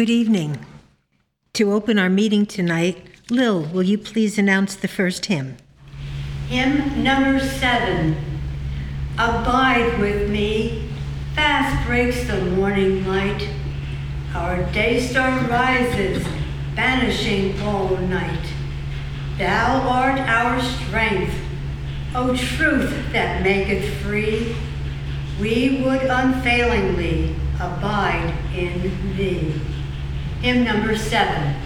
Good evening. To open our meeting tonight, Lil, will you please announce the first hymn? Hymn number seven. Abide with me. Fast breaks the morning light. Our day star rises, banishing all night. Thou art our strength, O truth that maketh free. We would unfailingly abide in thee. Hymn number seven.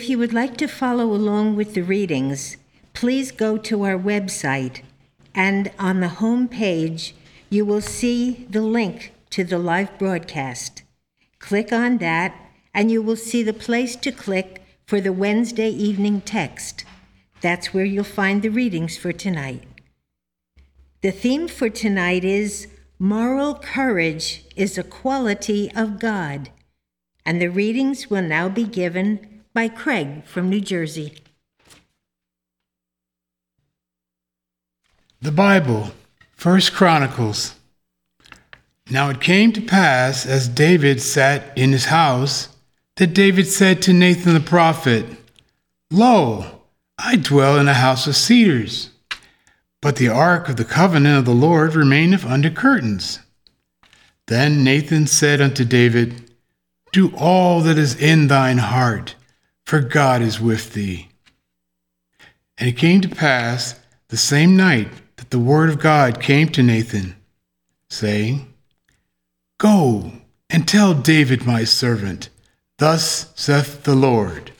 If you would like to follow along with the readings, please go to our website, and on the home page, you will see the link to the live broadcast. Click on that, and you will see the place to click for the Wednesday evening text. That's where you'll find the readings for tonight. The theme for tonight is Moral Courage is a Quality of God, and the readings will now be given by Craig from New Jersey. The Bible, First Chronicles. Now it came to pass, as David sat in his house, that David said to Nathan the prophet, Lo, I dwell in a house of cedars, but the ark of the covenant of the Lord remaineth under curtains. Then Nathan said unto David, Do all that is in thine heart for God is with thee. And it came to pass the same night that the word of God came to Nathan, saying, Go and tell David my servant, Thus saith the Lord,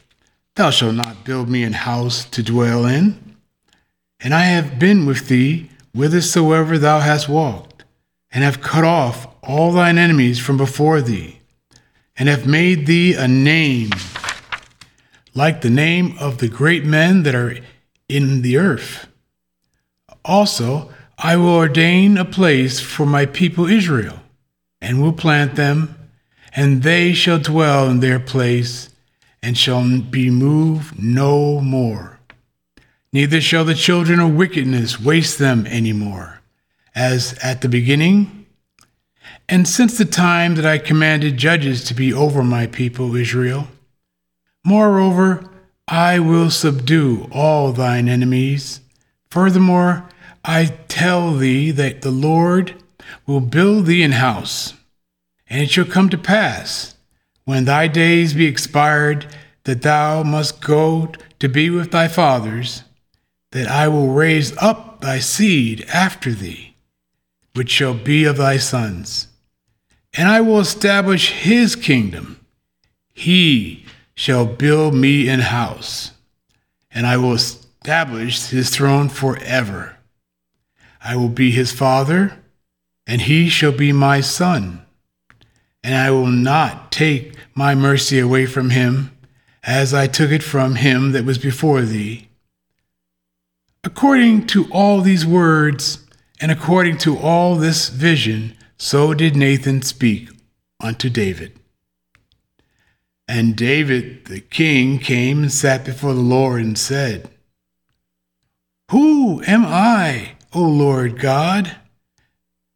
Thou shalt not build me an house to dwell in. And I have been with thee whithersoever thou hast walked, and have cut off all thine enemies from before thee, and have made thee a name, like the name of the great men that are in the earth. Also, I will ordain a place for my people Israel, and will plant them, and they shall dwell in their place, and shall be moved no more. Neither shall the children of wickedness waste them any more, as at the beginning. And since the time that I commanded judges to be over my people Israel, moreover, I will subdue all thine enemies. Furthermore, I tell thee that the Lord will build thee an house, and it shall come to pass, when thy days be expired, that thou must go to be with thy fathers, that I will raise up thy seed after thee, which shall be of thy sons, and I will establish his kingdom. He shall build me an house, and I will establish his throne forever. I will be his father, and he shall be my son. And I will not take my mercy away from him, as I took it from him that was before thee. According to all these words, and according to all this vision, so did Nathan speak unto David. And David the king came and sat before the Lord and said, Who am I, O Lord God?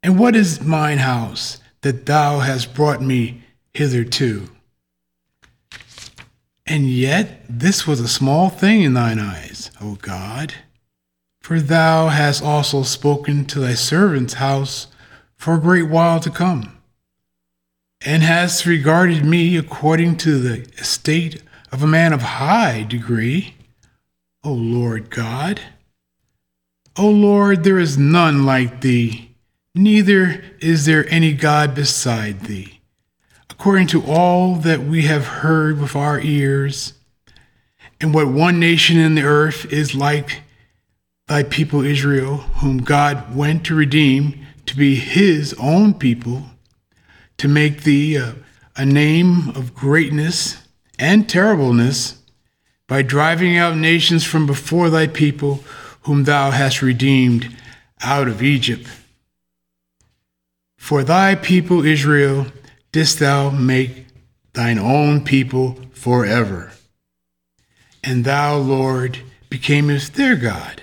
And what is mine house that thou hast brought me hitherto? And yet this was a small thing in thine eyes, O God. For thou hast also spoken to thy servant's house for a great while to come and hast regarded me according to the estate of a man of high degree, O Lord God. O Lord, there is none like thee, neither is there any God beside thee. According to all that we have heard with our ears, and what one nation in the earth is like thy people Israel, whom God went to redeem to be his own people to make thee a, a name of greatness and terribleness by driving out nations from before thy people, whom thou hast redeemed out of Egypt. For thy people Israel didst thou make thine own people forever. And thou, Lord, becamest their God.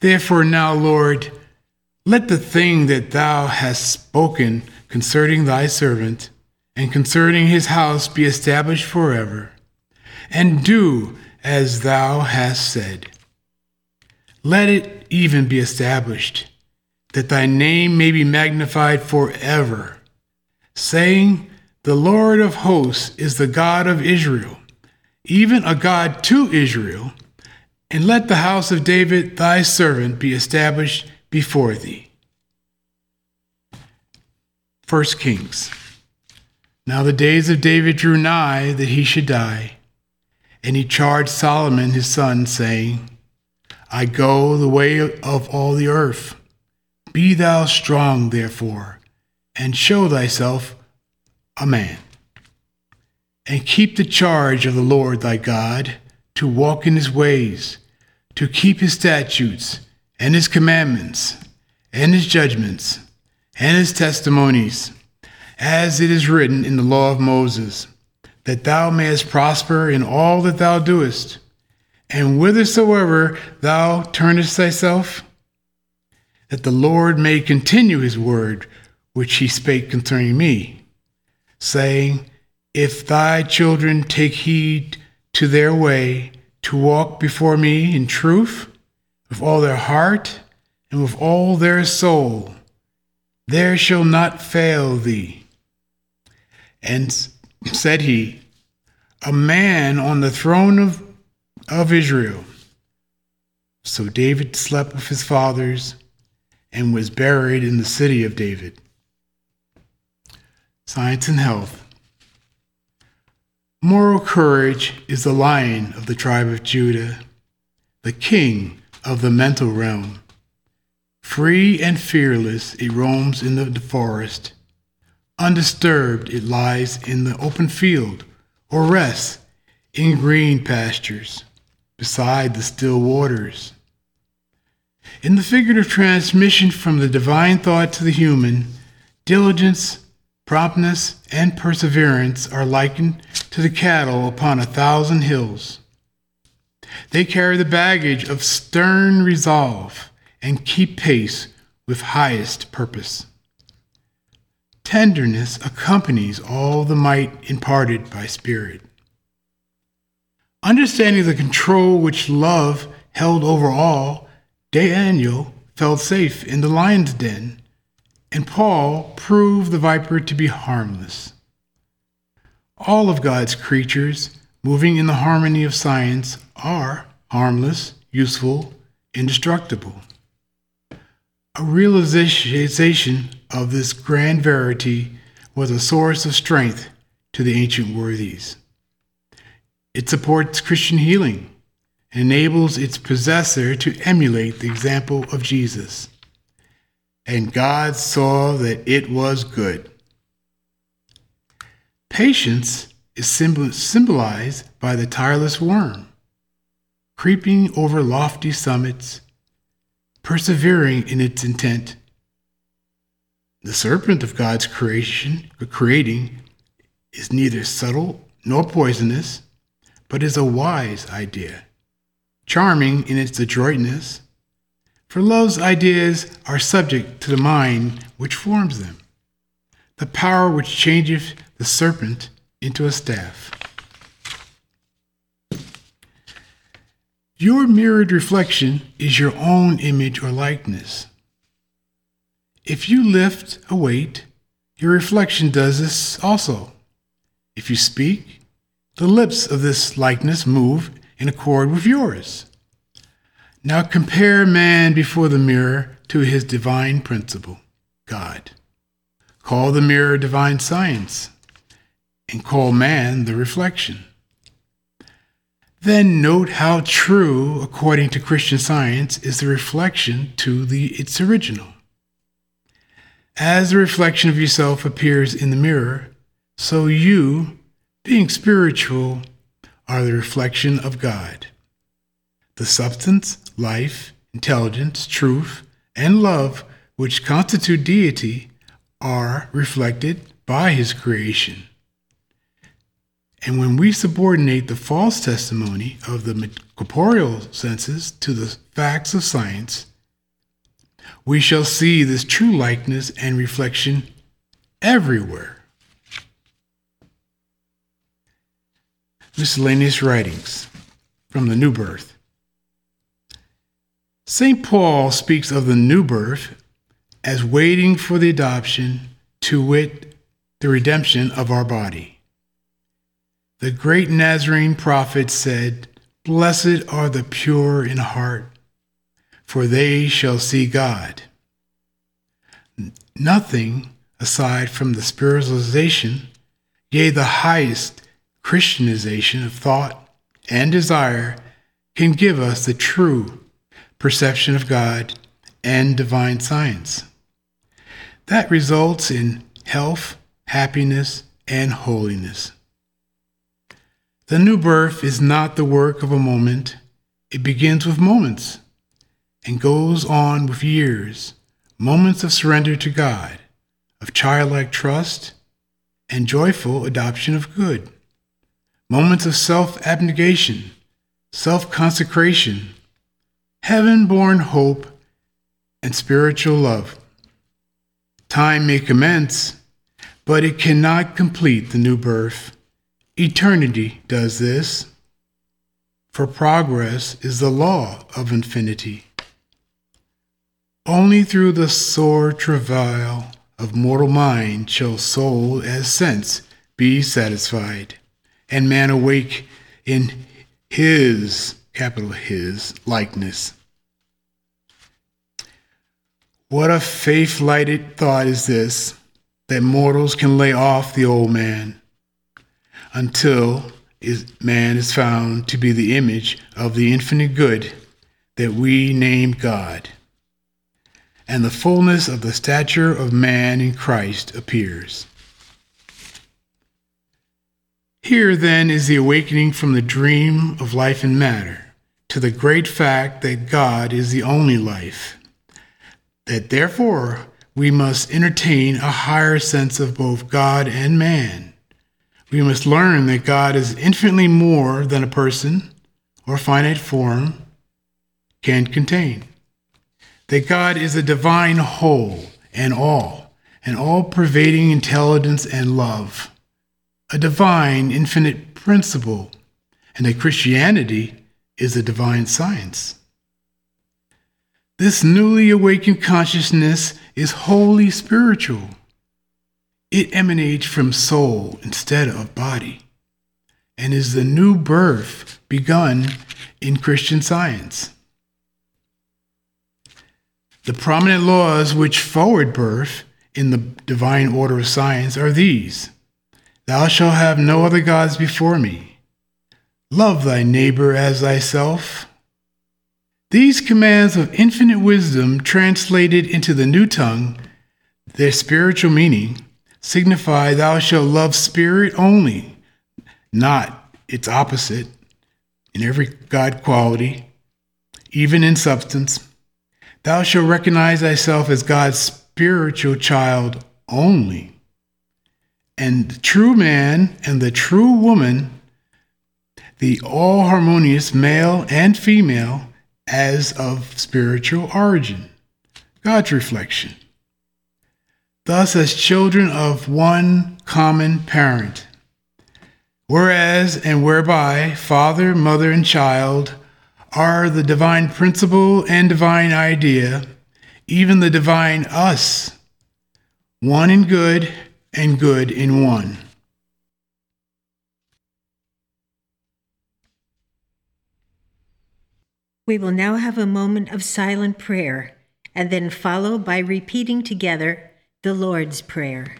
Therefore, now, Lord, let the thing that thou hast spoken concerning thy servant and concerning his house be established forever, and do as thou hast said. Let it even be established, that thy name may be magnified forever, saying, The Lord of hosts is the God of Israel, even a God to Israel, and let the house of David thy servant be established before thee. 1 Kings. Now the days of David drew nigh that he should die, and he charged Solomon his son, saying, I go the way of all the earth. Be thou strong, therefore, and show thyself a man. And keep the charge of the Lord thy God, to walk in his ways, to keep his statutes, and his commandments, and his judgments and his testimonies, as it is written in the law of Moses, that thou mayest prosper in all that thou doest, and whithersoever thou turnest thyself, that the Lord may continue his word which he spake concerning me, saying, If thy children take heed to their way, to walk before me in truth, with all their heart and with all their soul, there shall not fail thee. And said he, A man on the throne of, of Israel. So David slept with his fathers and was buried in the city of David. Science and health. Moral courage is the lion of the tribe of Judah, the king of the mental realm. Free and fearless, it roams in the forest, Undisturbed, it lies in the open field or rests in green pastures beside the still waters. In the figurative transmission from the divine thought to the human, diligence, promptness, and perseverance are likened to the cattle upon a thousand hills. They carry the baggage of stern resolve and keep pace with highest purpose. Tenderness accompanies all the might imparted by Spirit. Understanding the control which love held over all, Daniel felt safe in the lion's den, and Paul proved the viper to be harmless. All of God's creatures, moving in the harmony of science, are harmless, useful, indestructible. A realization of this grand verity was a source of strength to the ancient worthies. It supports Christian healing and enables its possessor to emulate the example of Jesus. And God saw that it was good. Patience is symbolized by the tireless worm, creeping over lofty summits persevering in its intent. The serpent of God's creation, creating, is neither subtle nor poisonous, but is a wise idea, charming in its adroitness. For love's ideas are subject to the mind which forms them, the power which changeth the serpent into a staff. Your mirrored reflection is your own image or likeness. If you lift a weight, your reflection does this also. If you speak, the lips of this likeness move in accord with yours. Now compare man before the mirror to his divine principle, God. Call the mirror divine science, and call man the reflection. Then note how true, according to Christian science, is the reflection to the, its original. As the reflection of yourself appears in the mirror, so you, being spiritual, are the reflection of God. The substance, life, intelligence, truth, and love which constitute deity are reflected by his creation. And when we subordinate the false testimony of the corporeal senses to the facts of science, we shall see this true likeness and reflection everywhere. Miscellaneous writings from the new birth. St. Paul speaks of the new birth as waiting for the adoption, to wit, the redemption of our body. The great Nazarene prophet said, Blessed are the pure in heart, for they shall see God. Nothing aside from the spiritualization, yea, the highest Christianization of thought and desire, can give us the true perception of God and divine science. That results in health, happiness, and holiness. The new birth is not the work of a moment, it begins with moments and goes on with years, moments of surrender to God, of childlike trust and joyful adoption of good, moments of self abnegation, self consecration, heaven born hope, and spiritual love. Time may commence, but it cannot complete the new birth Eternity does this, for progress is the law of infinity. Only through the sore travail of mortal mind shall soul as sense be satisfied, and man awake in his, capital his, likeness. What a faith lighted thought is this that mortals can lay off the old man until man is found to be the image of the infinite good that we name God. And the fullness of the stature of man in Christ appears. Here, then, is the awakening from the dream of life and matter to the great fact that God is the only life. That therefore we must entertain a higher sense of both God and man. We must learn that God is infinitely more than a person or finite form can contain. That God is a divine whole and all, an all pervading intelligence and love, a divine infinite principle, and that Christianity is a divine science. This newly awakened consciousness is wholly spiritual. It emanates from soul instead of body and is the new birth begun in Christian science. The prominent laws which forward birth in the divine order of science are these Thou shalt have no other gods before me. Love thy neighbor as thyself. These commands of infinite wisdom, translated into the new tongue, their spiritual meaning, signify thou shalt love spirit only, not its opposite, in every God quality, even in substance. Thou shalt recognize thyself as God's spiritual child only. And the true man and the true woman, the all harmonious male and female, as of spiritual origin, God's reflection. Thus, as children of one common parent, whereas and whereby father, mother, and child are the divine principle and divine idea, even the divine us, one in good and good in one. We will now have a moment of silent prayer and then follow by repeating together the Lord's Prayer.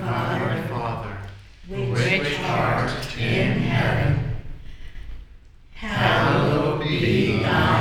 Our Father, which art in heaven, hallowed be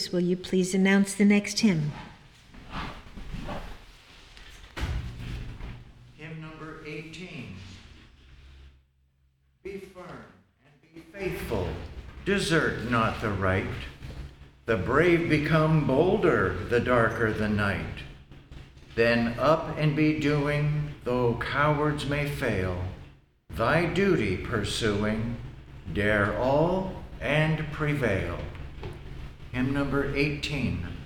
Bruce, will you please announce the next hymn? Hymn number 18. Be firm and be faithful, desert not the right. The brave become bolder the darker the night. Then up and be doing, though cowards may fail, thy duty pursuing, dare all and prevail. Hymn number 18.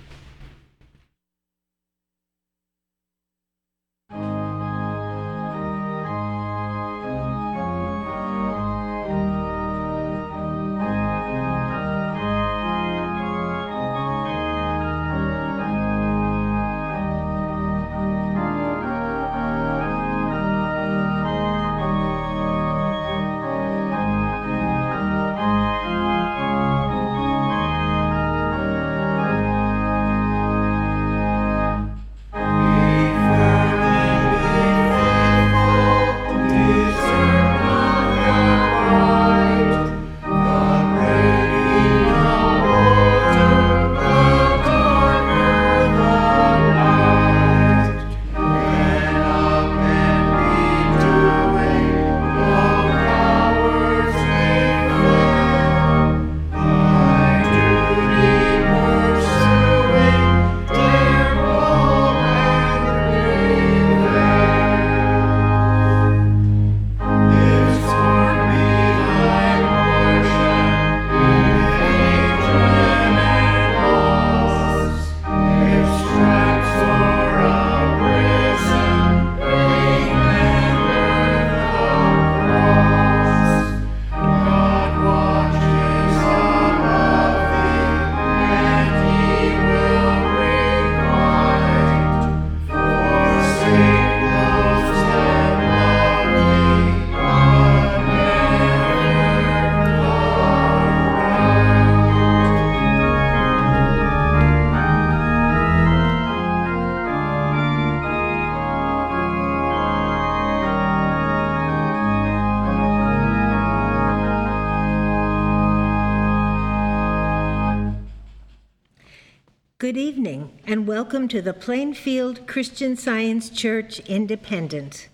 Welcome to the Plainfield Christian Science Church Independent.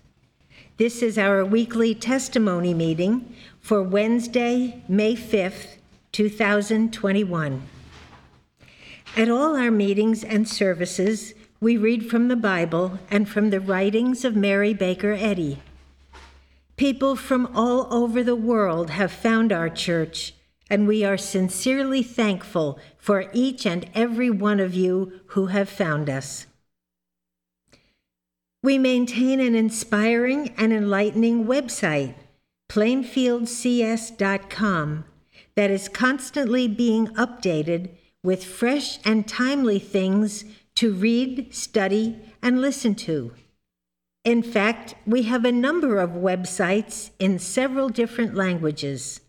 This is our weekly testimony meeting for Wednesday, May 5th, 2021. At all our meetings and services, we read from the Bible and from the writings of Mary Baker Eddy. People from all over the world have found our church, and we are sincerely thankful for each and every one of you who have found us. We maintain an inspiring and enlightening website, plainfieldcs.com, that is constantly being updated with fresh and timely things to read, study, and listen to. In fact, we have a number of websites in several different languages.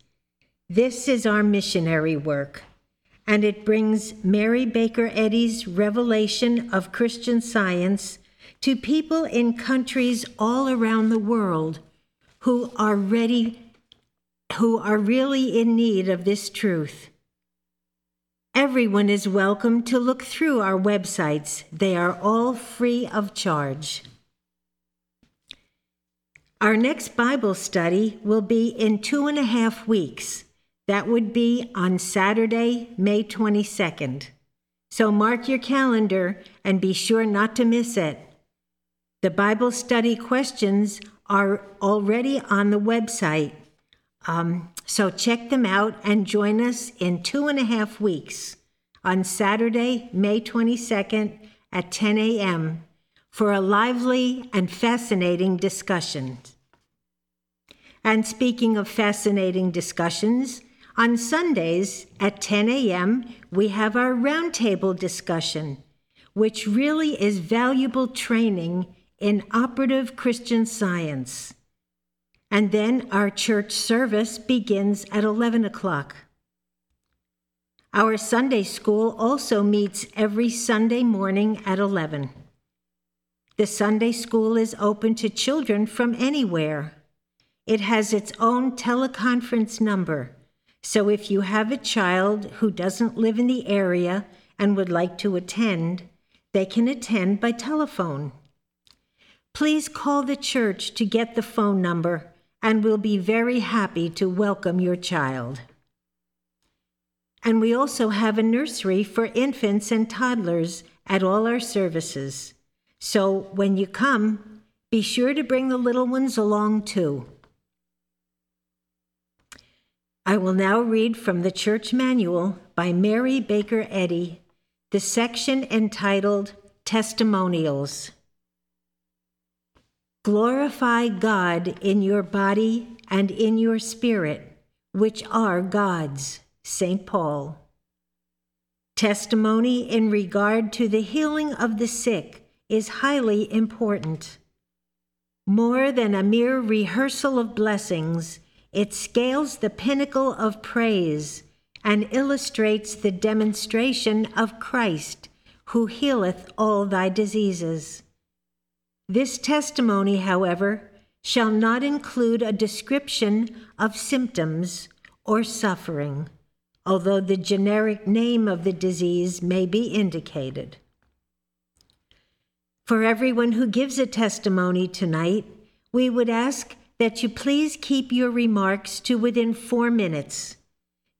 This is our missionary work, and it brings Mary Baker Eddy's revelation of Christian science to people in countries all around the world who are ready who are really in need of this truth. Everyone is welcome to look through our websites. They are all free of charge. Our next Bible study will be in two and a half weeks. That would be on Saturday, May 22nd. So mark your calendar and be sure not to miss it. The Bible study questions are already on the website. Um, so check them out and join us in two and a half weeks on Saturday, May 22nd at 10 a.m. for a lively and fascinating discussion. And speaking of fascinating discussions, on Sundays at 10 a.m., we have our roundtable discussion, which really is valuable training in operative Christian science. And then our church service begins at 11 o'clock. Our Sunday school also meets every Sunday morning at 11. The Sunday school is open to children from anywhere. It has its own teleconference number, so if you have a child who doesn't live in the area and would like to attend, they can attend by telephone. Please call the church to get the phone number, and we'll be very happy to welcome your child. And we also have a nursery for infants and toddlers at all our services. So when you come, be sure to bring the little ones along too. I will now read from the Church Manual by Mary Baker Eddy, the section entitled Testimonials. Glorify God in your body and in your spirit, which are God's. St. Paul. Testimony in regard to the healing of the sick is highly important. More than a mere rehearsal of blessings, it scales the pinnacle of praise and illustrates the demonstration of Christ, who healeth all thy diseases. This testimony, however, shall not include a description of symptoms or suffering although the generic name of the disease may be indicated. For everyone who gives a testimony tonight, we would ask that you please keep your remarks to within four minutes.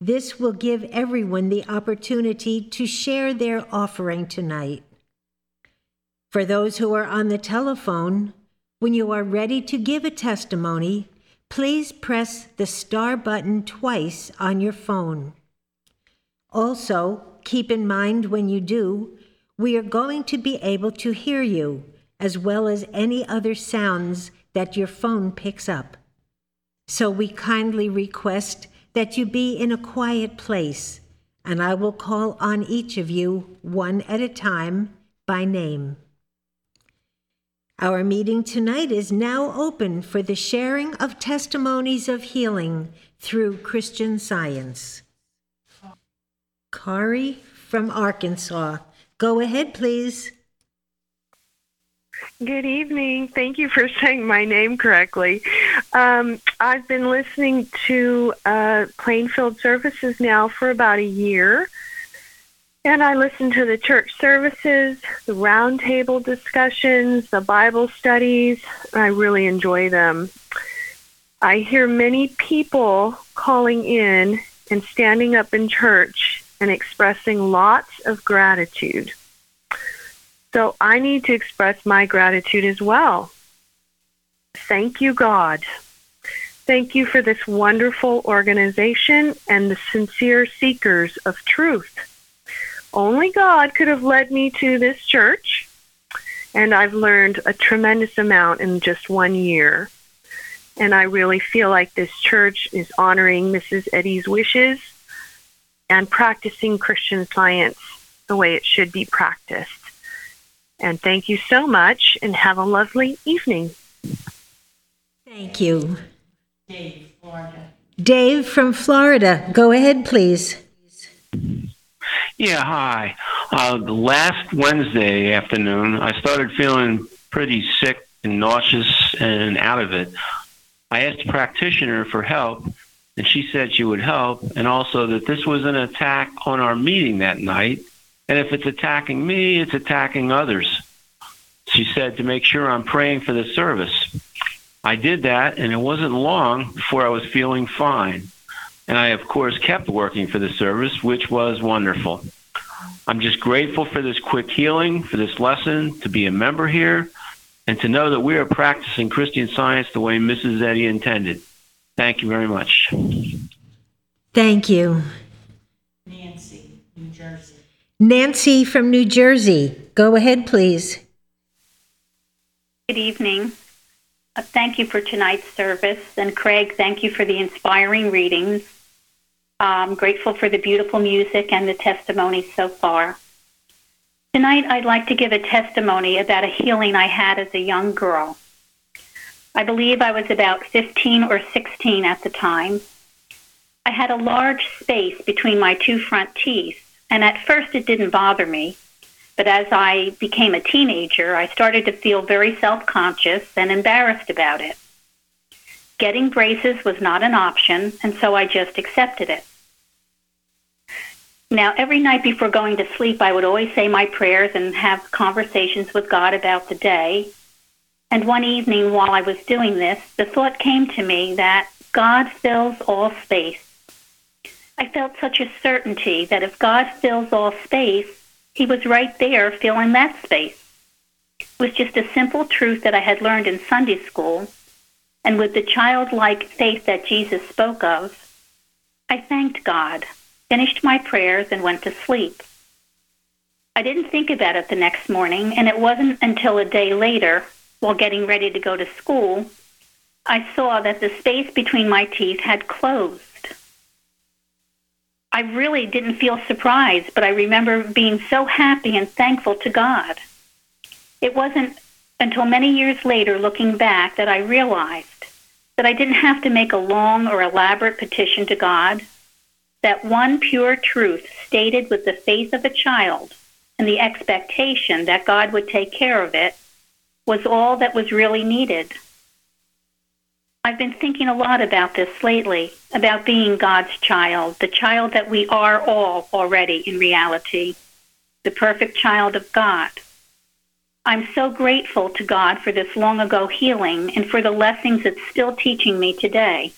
This will give everyone the opportunity to share their offering tonight. For those who are on the telephone, when you are ready to give a testimony, please press the star button twice on your phone. Also, keep in mind when you do, we are going to be able to hear you as well as any other sounds that your phone picks up. So we kindly request that you be in a quiet place, and I will call on each of you one at a time by name. Our meeting tonight is now open for the sharing of testimonies of healing through Christian science. Kari from Arkansas. Go ahead, please. Good evening. Thank you for saying my name correctly. Um, I've been listening to uh, Plainfield services now for about a year, And I listen to the church services, the roundtable discussions, the Bible studies. I really enjoy them. I hear many people calling in and standing up in church and expressing lots of gratitude. So I need to express my gratitude as well. Thank you, God. Thank you for this wonderful organization and the sincere seekers of truth. Only God could have led me to this church, and I've learned a tremendous amount in just one year. And I really feel like this church is honoring Mrs. Eddy's wishes and practicing Christian science the way it should be practiced. And thank you so much, and have a lovely evening. Thank you. Dave, Florida. Dave from Florida. Go ahead, please. Yeah, hi. Uh, last Wednesday afternoon, I started feeling pretty sick and nauseous and out of it. I asked a practitioner for help, and she said she would help, and also that this was an attack on our meeting that night. And if it's attacking me, it's attacking others. She said to make sure I'm praying for the service. I did that, and it wasn't long before I was feeling fine. And I, of course, kept working for the service, which was wonderful. I'm just grateful for this quick healing, for this lesson, to be a member here, and to know that we are practicing Christian science the way Mrs. Eddy intended. Thank you very much. Thank you. Nancy, from New Jersey. Go ahead, please. Good evening. Uh, thank you for tonight's service. And Craig, thank you for the inspiring readings. I'm grateful for the beautiful music and the testimonies so far. Tonight, I'd like to give a testimony about a healing I had as a young girl. I believe I was about 15 or 16 at the time. I had a large space between my two front teeth, and at first it didn't bother me. But as I became a teenager, I started to feel very self conscious and embarrassed about it. Getting braces was not an option, and so I just accepted it. Now, every night before going to sleep, I would always say my prayers and have conversations with God about the day. And one evening while I was doing this, the thought came to me that God fills all space. I felt such a certainty that if God fills all space, he was right there filling that space. It was just a simple truth that I had learned in Sunday school, and with the childlike faith that Jesus spoke of, I thanked God, finished my prayers, and went to sleep. I didn't think about it the next morning, and it wasn't until a day later, while getting ready to go to school, I saw that the space between my teeth had closed. I really didn't feel surprised, but I remember being so happy and thankful to God. It wasn't until many years later, looking back, that I realized that I didn't have to make a long or elaborate petition to God, that one pure truth stated with the faith of a child and the expectation that God would take care of it was all that was really needed. I've been thinking a lot about this lately, about being God's child, the child that we are all already in reality, the perfect child of God. I'm so grateful to God for this long ago healing and for the lessons it's still teaching me today.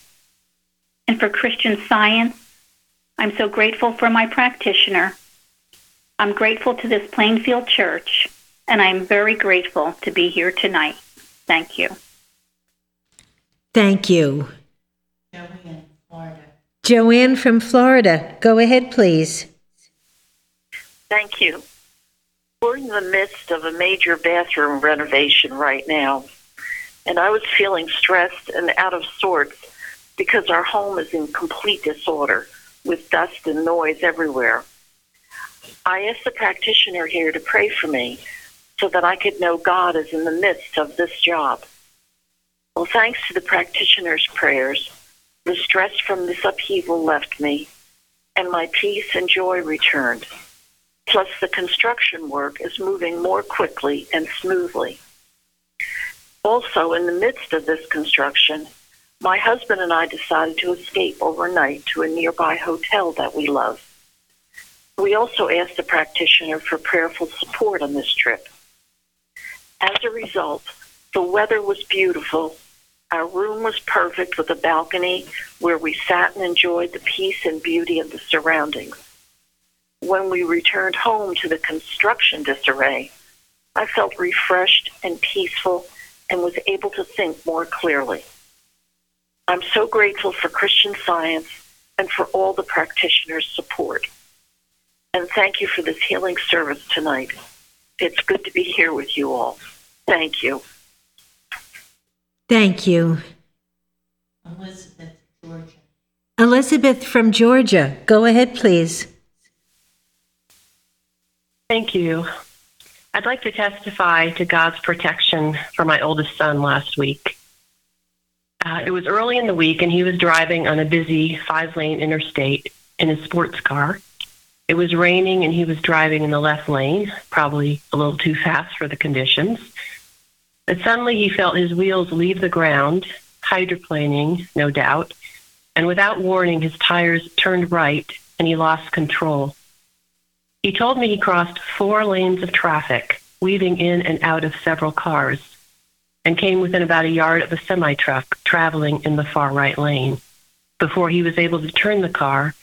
And for Christian science, I'm so grateful for my practitioner. I'm grateful to this Plainfield Church, and I'm very grateful to be here tonight. Thank you. Thank you. Joanne, from Florida. Go ahead, please. Thank you. We're in the midst of a major bathroom renovation right now, and I was feeling stressed and out of sorts because our home is in complete disorder with dust and noise everywhere. I asked the practitioner here to pray for me so that I could know God is in the midst of this job. Well, thanks to the practitioner's prayers, the stress from this upheaval left me, and my peace and joy returned. Plus, the construction work is moving more quickly and smoothly. Also, in the midst of this construction, my husband and I decided to escape overnight to a nearby hotel that we love. We also asked the practitioner for prayerful support on this trip. As a result, the weather was beautiful. Our room was perfect with a balcony where we sat and enjoyed the peace and beauty of the surroundings. When we returned home to the construction disarray, I felt refreshed and peaceful and was able to think more clearly. I'm so grateful for Christian Science and for all the practitioners' support. And thank you for this healing service tonight. It's good to be here with you all. Thank you. Thank you. Elizabeth, Georgia. Elizabeth from Georgia, go ahead, please. Thank you. I'd like to testify to God's protection for my oldest son last week. Uh, it was early in the week, and he was driving on a busy five lane interstate in his sports car. It was raining, and he was driving in the left lane, probably a little too fast for the conditions. But suddenly he felt his wheels leave the ground, hydroplaning, no doubt, and without warning, his tires turned right and he lost control. He told me he crossed four lanes of traffic, weaving in and out of several cars, and came within about a yard of a semi truck traveling in the far right lane before he was able to turn the car.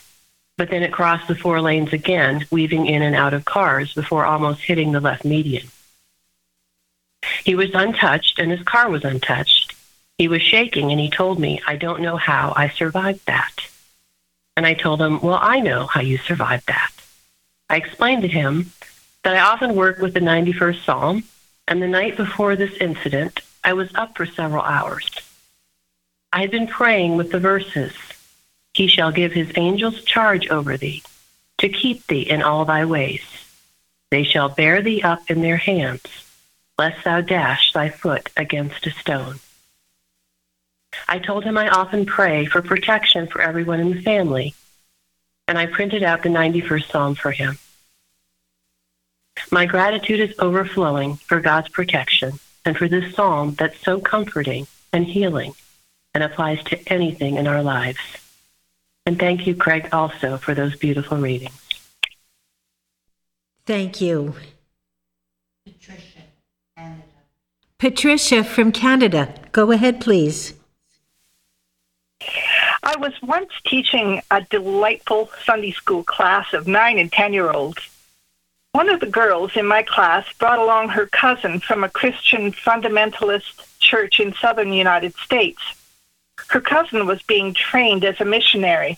But then it crossed the four lanes again, weaving in and out of cars before almost hitting the left median. He was untouched and his car was untouched. He was shaking and he told me, I don't know how I survived that. And I told him, Well, I know how you survived that. I explained to him that I often work with the 91st Psalm, and the night before this incident, I was up for several hours. I had been praying with the verses He shall give his angels charge over thee, to keep thee in all thy ways. They shall bear thee up in their hands, lest thou dash thy foot against a stone. I told him I often pray for protection for everyone in the family, and I printed out the 91st Psalm for him. My gratitude is overflowing for God's protection and for this psalm that's so comforting and healing and applies to anything in our lives. And thank you, Craig, also for those beautiful readings. Thank you. Patricia, from Canada, go ahead, please. I was once teaching a delightful Sunday school class of nine and 10 year olds. One of the girls in my class brought along her cousin from a Christian fundamentalist church in southern United States. Her cousin was being trained as a missionary,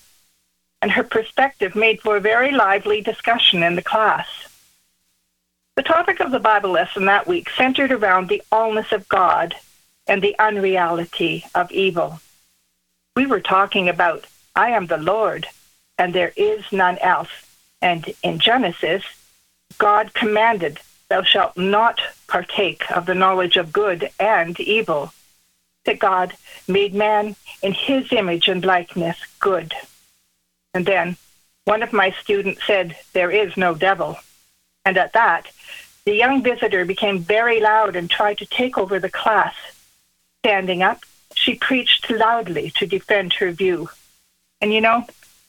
and her perspective made for a very lively discussion in the class. The topic of the Bible lesson that week centered around the allness of God and the unreality of evil. We were talking about, I am the Lord, and there is none else. And in Genesis, God commanded, Thou shalt not partake of the knowledge of good and evil. That God made man in his image and likeness good. And then one of my students said, There is no devil. And at that, the young visitor became very loud and tried to take over the class. Standing up, she preached loudly to defend her view. And you know,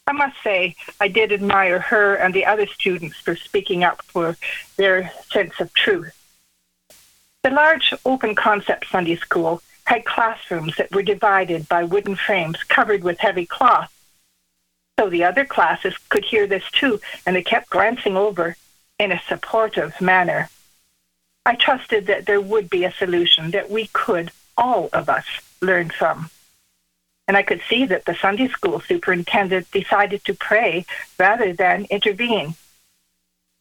I must say, I did admire her and the other students for speaking up for their sense of truth. The large open concept Sunday school had classrooms that were divided by wooden frames covered with heavy cloth. So the other classes could hear this too, and they kept glancing over in a supportive manner. I trusted that there would be a solution that we could, all of us, learn from. And I could see that the Sunday school superintendent decided to pray rather than intervene.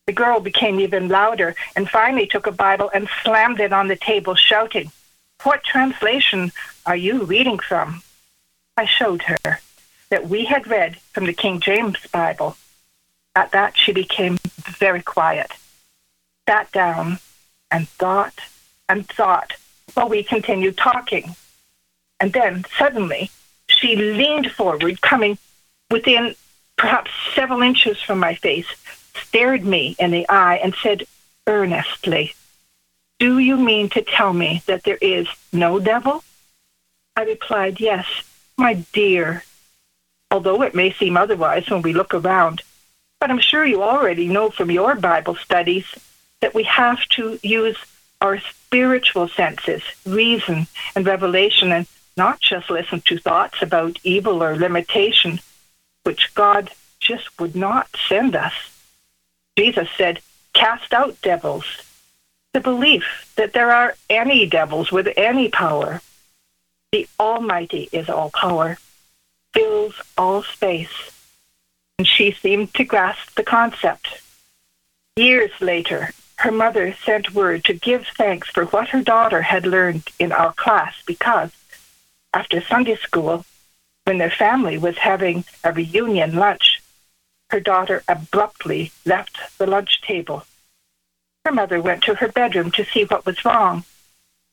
The girl became even louder and finally took a Bible and slammed it on the table, shouting, What translation are you reading from? I showed her that we had read from the King James Bible. At that, she became very quiet, sat down, and thought and thought while we continued talking. And then suddenly she leaned forward, coming within perhaps several inches from my face, stared me in the eye, and said earnestly, Do you mean to tell me that there is no devil? I replied, Yes, my dear. Although it may seem otherwise when we look around, But I'm sure you already know from your Bible studies that we have to use our spiritual senses, reason, and revelation, and not just listen to thoughts about evil or limitation, which God just would not send us. Jesus said, Cast out devils. The belief that there are any devils with any power. The Almighty is all power, fills all space. And she seemed to grasp the concept. Years later, her mother sent word to give thanks for what her daughter had learned in our class because after Sunday school, when their family was having a reunion lunch, her daughter abruptly left the lunch table. Her mother went to her bedroom to see what was wrong.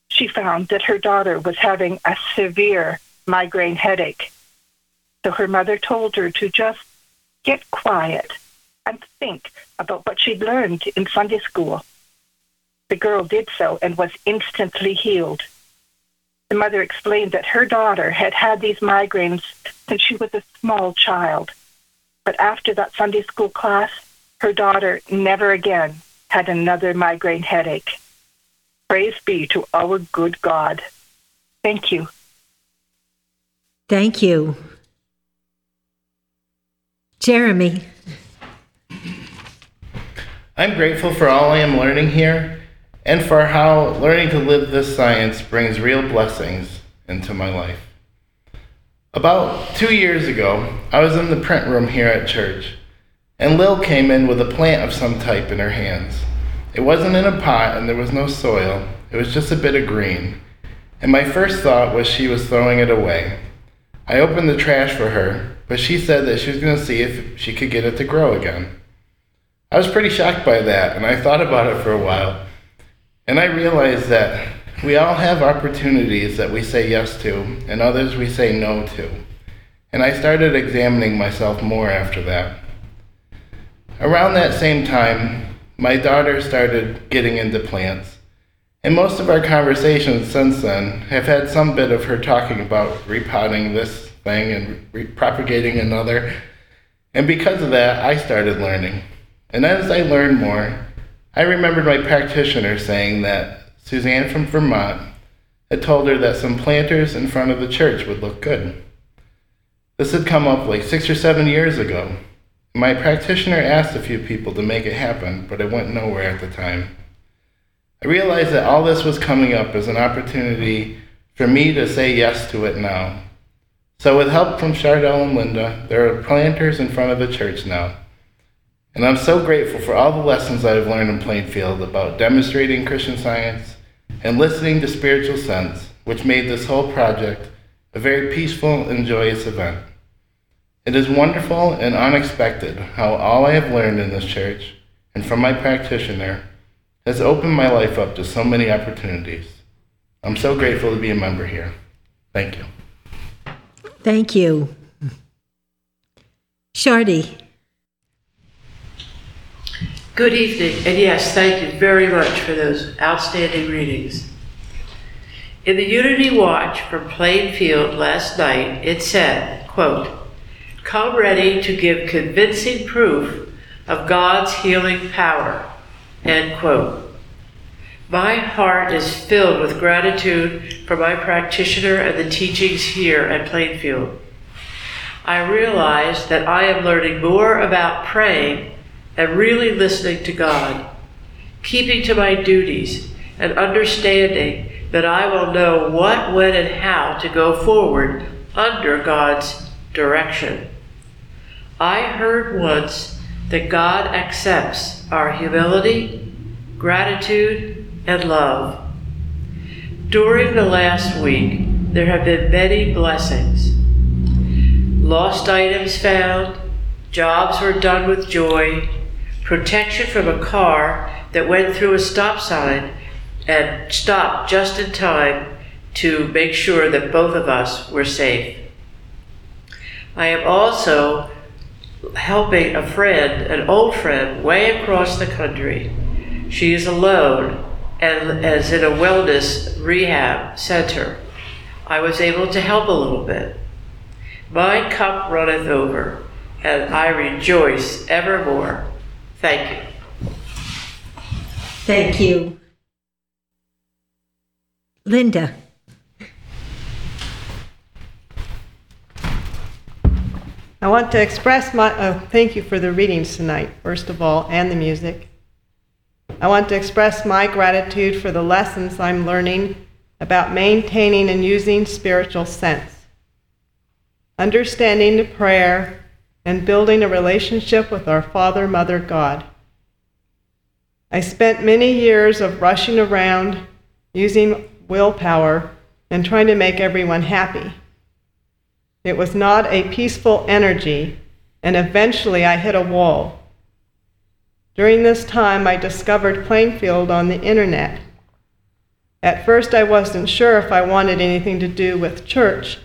She found that her daughter was having a severe migraine headache. So her mother told her to just get quiet and think about what she'd learned in Sunday school. The girl did so and was instantly healed. The mother explained that her daughter had had these migraines since she was a small child. But after that Sunday school class, her daughter never again had another migraine headache. Praise be to our good God. Thank you. Thank you. Jeremy. I'm grateful for all I am learning here and for how learning to live this science brings real blessings into my life. About two years ago, I was in the print room here at church, and Lil came in with a plant of some type in her hands. It wasn't in a pot and there was no soil, it was just a bit of green. And my first thought was she was throwing it away. I opened the trash for her, but she said that she was going to see if she could get it to grow again. I was pretty shocked by that, and I thought about it for a while. And I realized that we all have opportunities that we say yes to, and others we say no to. And I started examining myself more after that. Around that same time, my daughter started getting into plants. And most of our conversations since then have had some bit of her talking about repotting this thing and re- propagating another. And because of that, I started learning. And as I learned more, I remembered my practitioner saying that Suzanne from Vermont had told her that some planters in front of the church would look good. This had come up like six or seven years ago. My practitioner asked a few people to make it happen, but it went nowhere at the time. I realized that all this was coming up as an opportunity for me to say yes to it now. So, with help from Chardell and Linda, there are planters in front of the church now. And I'm so grateful for all the lessons I've learned in Plainfield about demonstrating Christian science and listening to spiritual sense, which made this whole project a very peaceful and joyous event. It is wonderful and unexpected how all I have learned in this church and from my practitioner has opened my life up to so many opportunities. I'm so grateful to be a member here. Thank you. Thank you. Shardy. Good evening, and yes, thank you very much for those outstanding readings. In the Unity Watch from Plainfield last night, it said, quote, Come ready to give convincing proof of God's healing power, end quote. My heart is filled with gratitude for my practitioner and the teachings here at Plainfield. I realize that I am learning more about praying and really listening to God, keeping to my duties, and understanding that I will know what, when, and how to go forward under God's direction. I heard once that God accepts our humility, gratitude, and love. During the last week, there have been many blessings. Lost items found, jobs were done with joy, protection from a car that went through a stop sign and stopped just in time to make sure that both of us were safe. I am also helping a friend, an old friend, way across the country. She is alone and is in a wellness rehab center. I was able to help a little bit. My cup runneth over. and I rejoice evermore. Thank you. Thank you. Linda. I want to express my uh, thank you for the readings tonight, first of all, and the music. I want to express my gratitude for the lessons I'm learning about maintaining and using spiritual sense, understanding the prayer, and building a relationship with our Father, Mother, God. I spent many years of rushing around, using willpower, and trying to make everyone happy. It was not a peaceful energy, and eventually I hit a wall. During this time, I discovered Plainfield on the internet. At first, I wasn't sure if I wanted anything to do with church,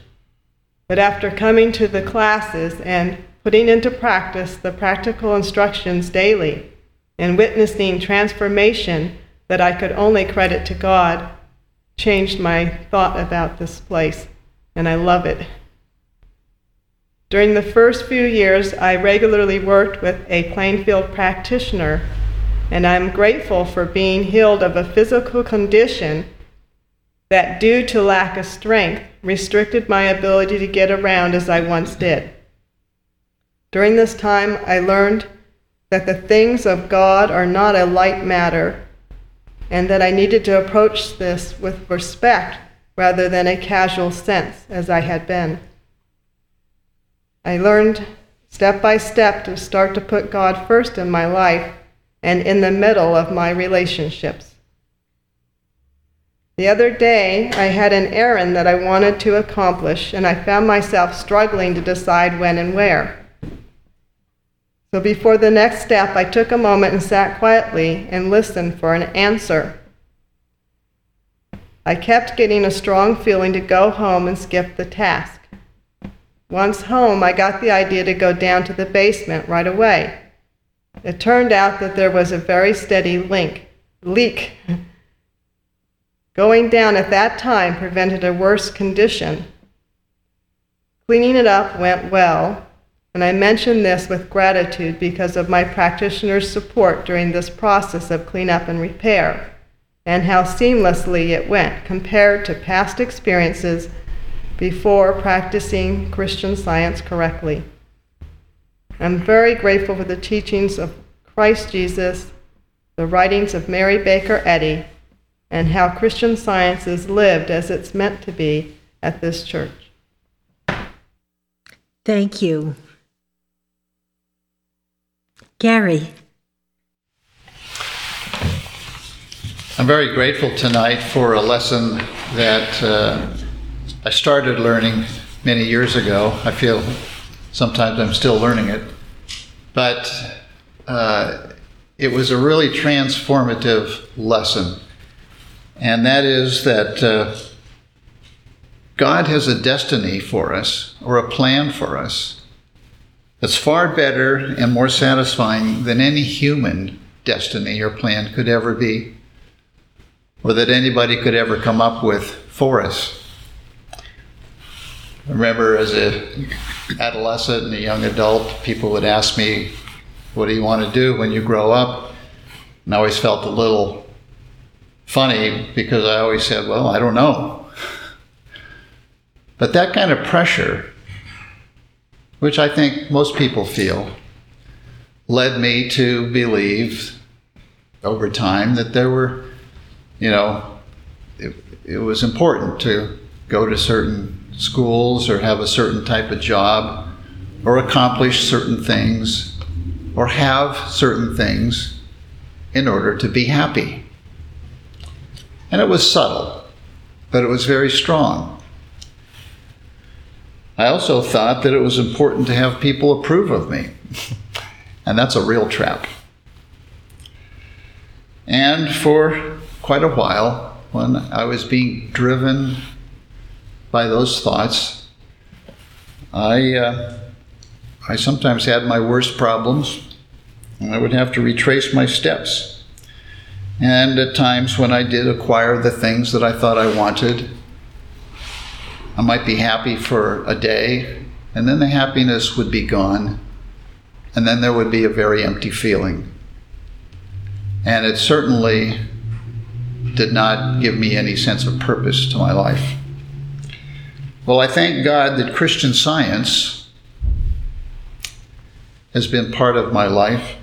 but after coming to the classes and putting into practice the practical instructions daily and witnessing transformation that I could only credit to God, changed my thought about this place, and I love it. During the first few years, I regularly worked with a Plainfield practitioner, and I'm grateful for being healed of a physical condition that, due to lack of strength, restricted my ability to get around as I once did. During this time, I learned that the things of God are not a light matter, and that I needed to approach this with respect rather than a casual sense, as I had been. I learned step by step to start to put God first in my life and in the middle of my relationships. The other day, I had an errand that I wanted to accomplish, and I found myself struggling to decide when and where. So before the next step, I took a moment and sat quietly and listened for an answer. I kept getting a strong feeling to go home and skip the task. Once home, I got the idea to go down to the basement right away. It turned out that there was a very steady link, leak. Going down at that time prevented a worse condition. Cleaning it up went well, and I mention this with gratitude because of my practitioner's support during this process of cleanup and repair, and how seamlessly it went compared to past experiences before practicing Christian science correctly. I'm very grateful for the teachings of Christ Jesus, the writings of Mary Baker Eddy, and how Christian science is lived as it's meant to be at this church. Thank you. Gary. I'm very grateful tonight for a lesson that uh, I started learning many years ago. I feel sometimes I'm still learning it. But uh, it was a really transformative lesson. And that is that uh, God has a destiny for us, or a plan for us, that's far better and more satisfying than any human destiny or plan could ever be, or that anybody could ever come up with for us. I remember as a adolescent and a young adult, people would ask me, "What do you want to do when you grow up?" And I always felt a little funny because I always said, "Well, I don't know." But that kind of pressure, which I think most people feel, led me to believe over time that there were, you know, it, it was important to go to certain schools or have a certain type of job or accomplish certain things or have certain things in order to be happy. And it was subtle, but it was very strong. I also thought that it was important to have people approve of me. and that's a real trap. And for quite a while, when I was being driven by those thoughts. I, uh, I sometimes had my worst problems, and I would have to retrace my steps. And at times when I did acquire the things that I thought I wanted, I might be happy for a day, and then the happiness would be gone, and then there would be a very empty feeling. And it certainly did not give me any sense of purpose to my life. Well, I thank God that Christian science has been part of my life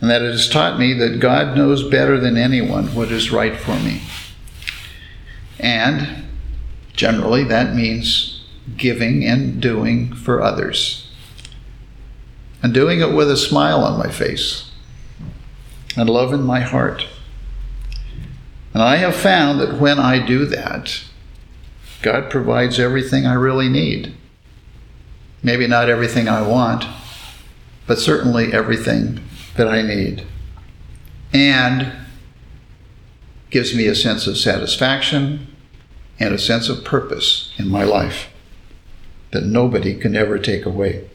and that it has taught me that God knows better than anyone what is right for me. And generally, that means giving and doing for others. And doing it with a smile on my face and love in my heart. And I have found that when I do that, God provides everything I really need. Maybe not everything I want, but certainly everything that I need. And gives me a sense of satisfaction and a sense of purpose in my life that nobody can ever take away.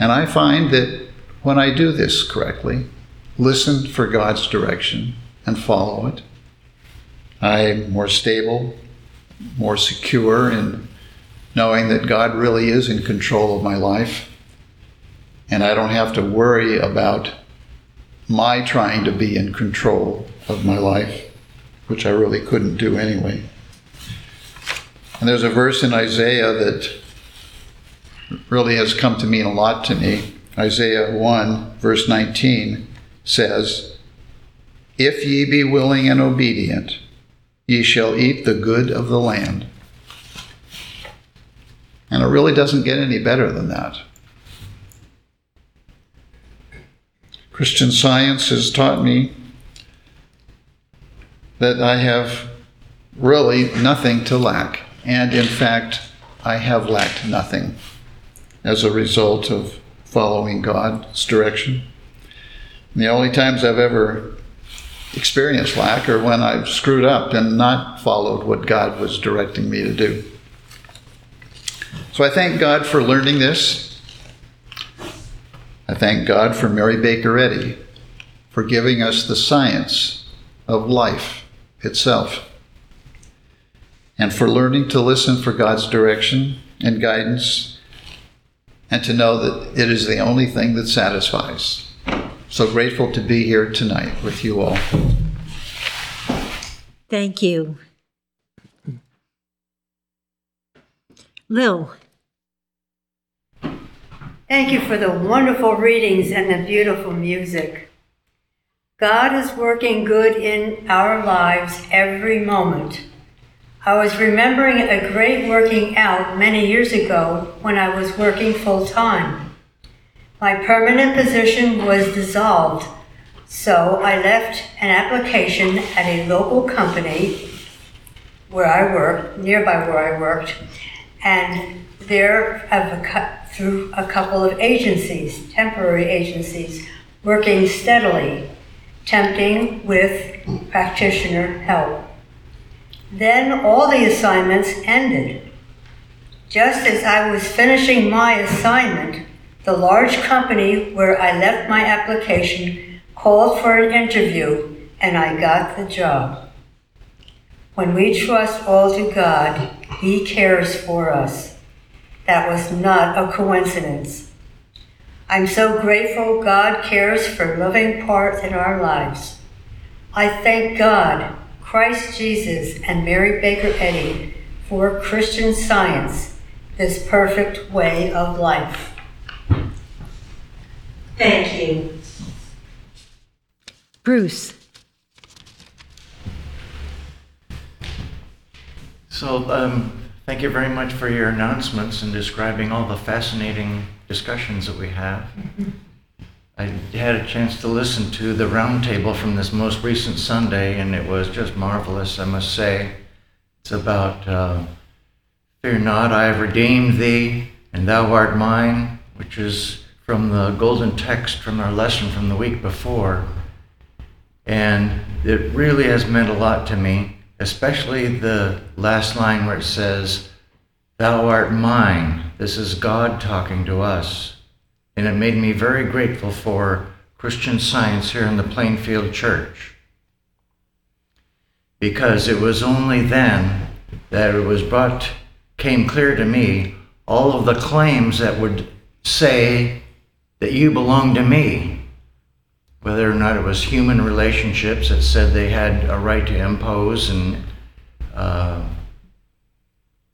And I find that when I do this correctly, listen for God's direction and follow it, I'm more stable, more secure in knowing that God really is in control of my life. And I don't have to worry about my trying to be in control of my life, which I really couldn't do anyway. And there's a verse in Isaiah that really has come to mean a lot to me. Isaiah 1, verse 19 says, If ye be willing and obedient, ye shall eat the good of the land. And it really doesn't get any better than that. Christian science has taught me that I have really nothing to lack. And in fact, I have lacked nothing as a result of following God's direction. And the only times I've ever experienced lack or when I've screwed up and not followed what God was directing me to do. So I thank God for learning this. I thank God for Mary Baker Eddy for giving us the science of life itself and for learning to listen for God's direction and guidance and to know that it is the only thing that satisfies. So grateful to be here tonight with you all. Thank you. Lil. Thank you for the wonderful readings and the beautiful music. God is working good in our lives every moment. I was remembering a great working out many years ago when I was working full time. My permanent position was dissolved, so I left an application at a local company where I worked, nearby where I worked, and there through a couple of agencies, temporary agencies, working steadily, tempting with practitioner help. Then all the assignments ended. Just as I was finishing my assignment, the large company where I left my application called for an interview, and I got the job. When we trust all to God, He cares for us. That was not a coincidence. I'm so grateful God cares for loving parts in our lives. I thank God, Christ Jesus, and Mary Baker Eddy for Christian science, this perfect way of life. Thank you. Bruce. So, um, thank you very much for your announcements and describing all the fascinating discussions that we have. I had a chance to listen to the roundtable from this most recent Sunday, and it was just marvelous, I must say. It's about uh, Fear not, I have redeemed thee, and thou art mine, which is from the golden text from our lesson from the week before. And it really has meant a lot to me, especially the last line where it says, Thou art mine. This is God talking to us. And it made me very grateful for Christian science here in the Plainfield Church. Because it was only then that it was brought, came clear to me all of the claims that would say that you belong to me. Whether or not it was human relationships that said they had a right to impose and uh,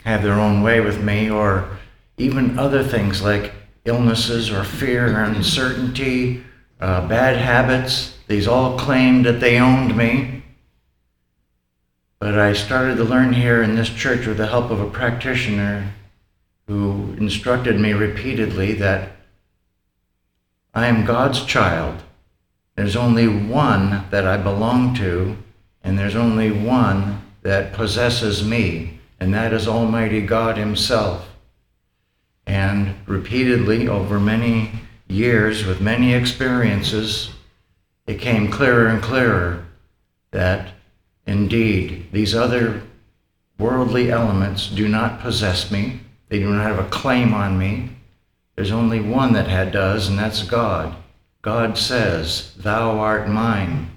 have their own way with me, or even other things like illnesses or fear or uncertainty, uh, bad habits. These all claimed that they owned me. But I started to learn here in this church with the help of a practitioner who instructed me repeatedly that I am God's child. There's only one that I belong to, and there's only one that possesses me, and that is Almighty God Himself. And repeatedly, over many years, with many experiences, it came clearer and clearer that indeed these other worldly elements do not possess me, they do not have a claim on me. There's only one that had does, and that's God. God says, Thou art mine.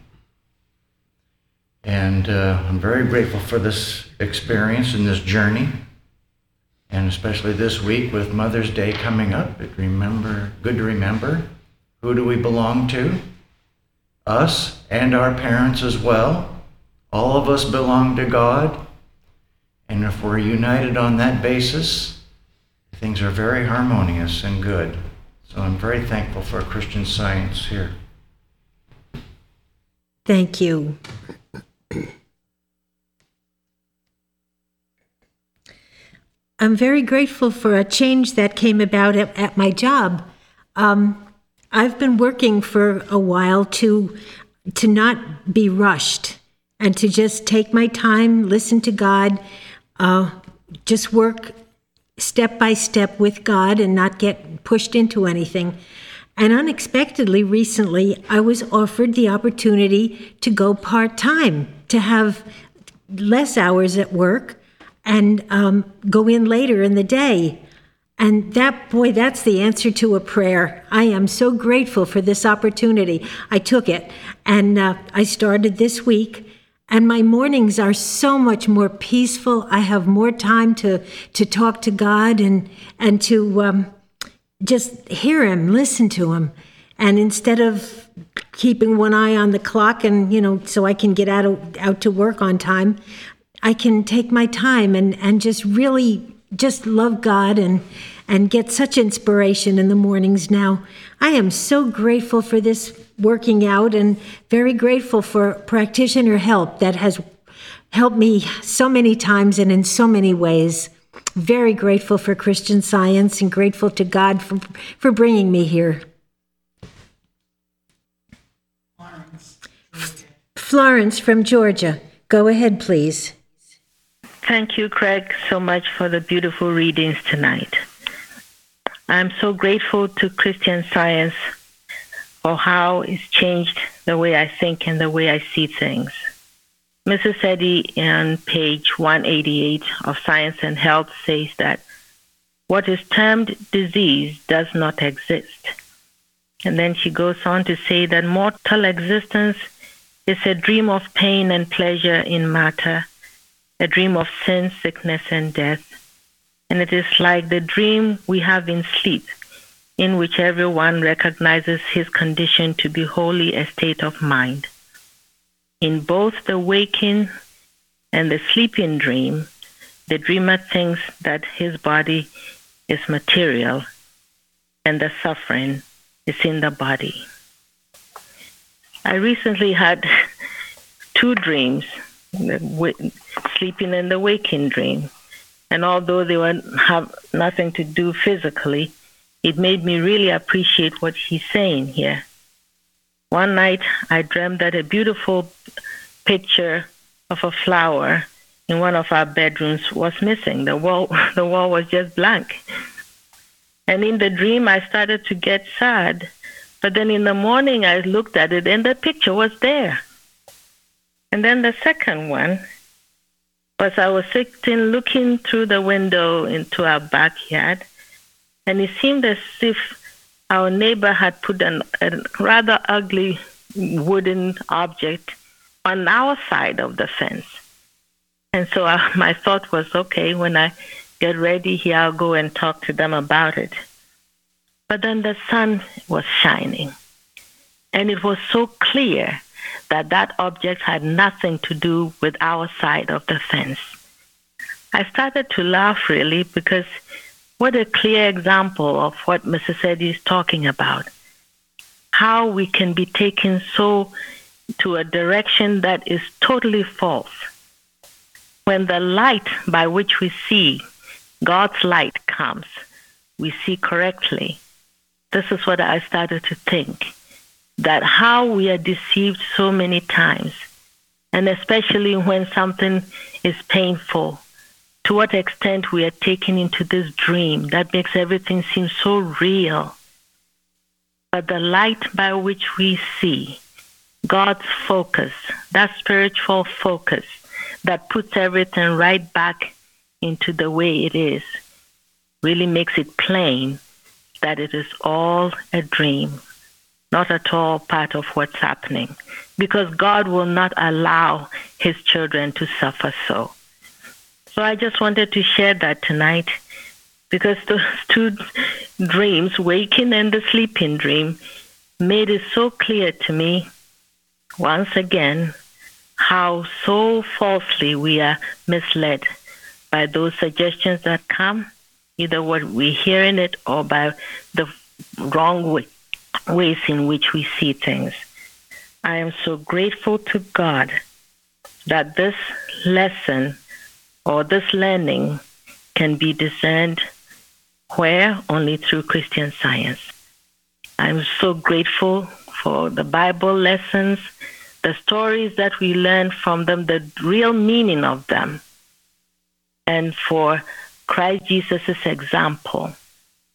And uh, I'm very grateful for this experience and this journey, and especially this week with Mother's Day coming up. It remember, good to remember. Who do we belong to? Us and our parents as well. All of us belong to God. And if we're united on that basis, things are very harmonious and good. So I'm very thankful for Christian science here. Thank you. I'm very grateful for a change that came about at, at my job. Um, I've been working for a while to to not be rushed and to just take my time, listen to God, uh, just work step by step with God and not get pushed into anything. And unexpectedly, recently, I was offered the opportunity to go part time, to have less hours at work and um, go in later in the day. And that, boy, that's the answer to a prayer. I am so grateful for this opportunity. I took it and uh, I started this week. And my mornings are so much more peaceful. I have more time to, to talk to God and, and to um, just hear Him, listen to Him. And instead of keeping one eye on the clock and, you know, so I can get out, of, out to work on time, I can take my time and, and just really just love God and, and get such inspiration in the mornings now. I am so grateful for this working out and very grateful for practitioner help that has helped me so many times and in so many ways. Very grateful for Christian science and grateful to God for, for bringing me here. Florence. Florence from Georgia. Go ahead, please. Thank you, Craig, so much for the beautiful readings tonight. I'm so grateful to Christian Science for how it's changed the way I think and the way I see things. Mrs. Eddy on page 188 of Science and Health says that what is termed disease does not exist. And then she goes on to say that mortal existence is a dream of pain and pleasure in matter, a dream of sin, sickness, and death. And it is like the dream we have in sleep, in which everyone recognizes his condition to be wholly a state of mind. In both the waking and the sleeping dream, the dreamer thinks that his body is material and the suffering is in the body. I recently had two dreams, the sleeping and the waking dream. And although they were, have nothing to do physically, it made me really appreciate what he's saying here. One night I dreamed that a beautiful picture of a flower in one of our bedrooms was missing. The wall the wall was just blank. And in the dream I started to get sad. But then in the morning I looked at it and the picture was there. And then the second one was I was sitting looking through the window into our backyard and it seemed as if our neighbor had put an, a rather ugly wooden object on our side of the fence. And so uh, my thought was okay, when I get ready here, I'll go and talk to them about it. But then the sun was shining, and it was so clear that that object had nothing to do with our side of the fence. I started to laugh really because what a clear example of what. Eddy is talking about. How we can be taken so to a direction that is totally false. When the light by which we see, God's light comes, we see correctly. This is what I started to think that how we are deceived so many times, and especially when something is painful, to what extent we are taken into this dream that makes everything seem so real. But the light by which we see, God's focus, that spiritual focus that puts everything right back into the way it is, really makes it plain that it is all a dream, not at all part of what's happening, because God will not allow his children to suffer so. So I just wanted to share that tonight because those two dreams, waking and the sleeping dream, made it so clear to me once again how so falsely we are misled by those suggestions that come, either what we hear in it or by the wrong way, ways in which we see things. I am so grateful to God that this lesson or this learning can be discerned where only through Christian science. I'm so grateful for the Bible lessons, the stories that we learn from them, the real meaning of them, and for Christ Jesus' example,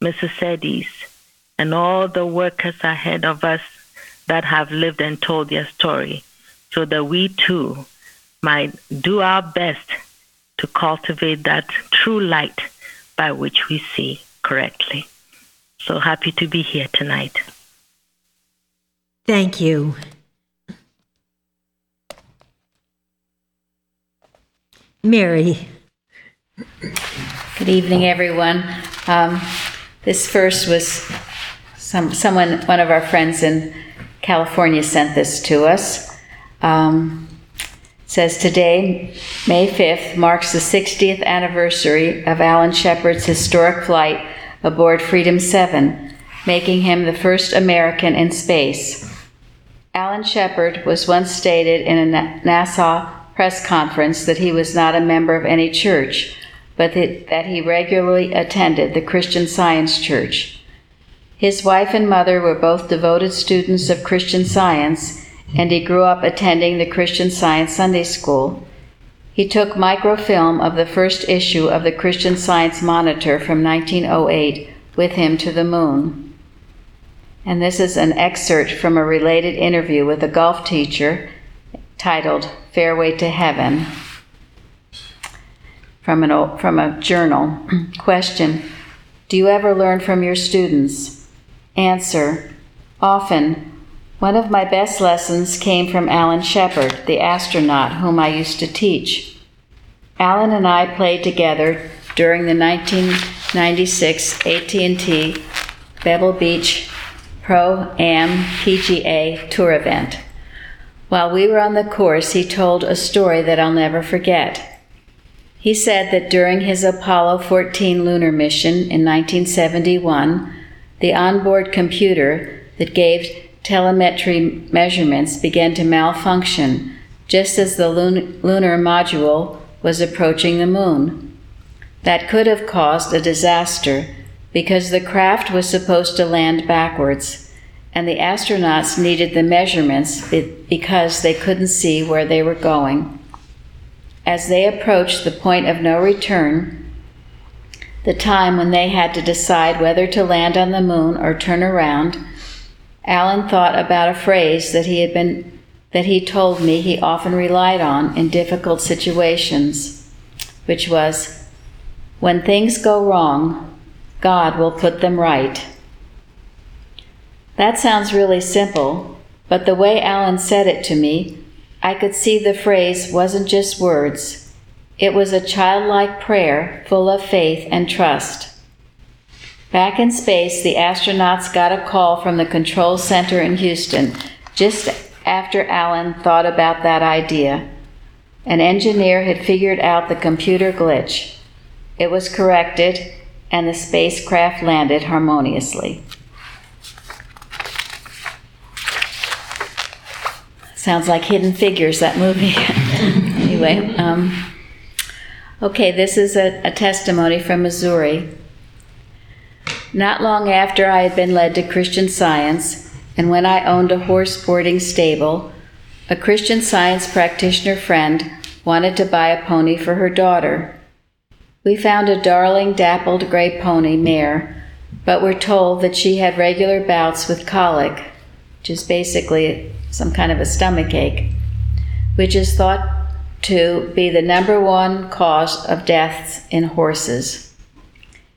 Mrs. Eddy's, and all the workers ahead of us that have lived and told their story, so that we too might do our best to cultivate that true light by which we see correctly. So happy to be here tonight. Thank you. Mary. Good evening, everyone. Um, this first was some someone, one of our friends in California, sent this to us. Um, says today, May 5th, marks the 60th anniversary of Alan Shepard's historic flight aboard Freedom 7, making him the first American in space. Alan Shepard was once stated in a NASA press conference that he was not a member of any church, but that he regularly attended the Christian Science Church. His wife and mother were both devoted students of Christian Science and he grew up attending the Christian Science Sunday School. He took microfilm of the first issue of the Christian Science Monitor from 1908 with him to the moon. And this is an excerpt from a related interview with a golf teacher titled Fairway to Heaven from, an, old, from a journal. Question Do you ever learn from your students? Answer Often one of my best lessons came from Alan Shepard, the astronaut whom I used to teach. Alan and I played together during the 1996 AT&T Pebble Beach Pro Am PGA Tour event. While we were on the course, he told a story that I'll never forget. He said that during his Apollo 14 lunar mission in 1971, the onboard computer that gave telemetry measurements began to malfunction just as the lun- lunar module was approaching the moon. That could have caused a disaster because the craft was supposed to land backwards, and the astronauts needed the measurements because they couldn't see where they were going. As they approached the point of no return, the time when they had to decide whether to land on the moon or turn around, Alan thought about a phrase that he had been that he told me he often relied on in difficult situations, which was when things go wrong, God will put them right. That sounds really simple, but the way Alan said it to me, I could see the phrase wasn't just words. It was a childlike prayer full of faith and trust. Back in space, the astronauts got a call from the control center in Houston just after Alan thought about that idea. An engineer had figured out the computer glitch. It was corrected, and the spacecraft landed harmoniously. Sounds like Hidden Figures, that movie. anyway, um, okay, this is a, a testimony from Missouri. Not long after I had been led to Christian Science, and when I owned a horse boarding stable, a Christian Science practitioner friend wanted to buy a pony for her daughter. We found a darling dappled gray pony mare, but were told that she had regular bouts with colic, which is basically some kind of a stomach ache, which is thought to be the number one cause of deaths in horses.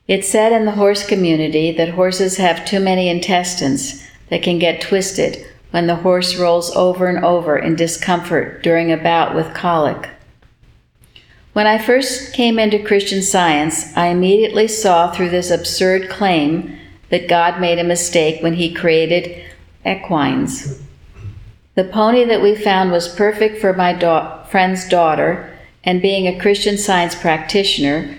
It's said in the horse community that horses have too many intestines that can get twisted when the horse rolls over and over in discomfort during a bout with colic. When I first came into Christian science, I immediately saw through this absurd claim that God made a mistake when He created equines. The pony that we found was perfect for my friend's daughter, and being a Christian science practitioner,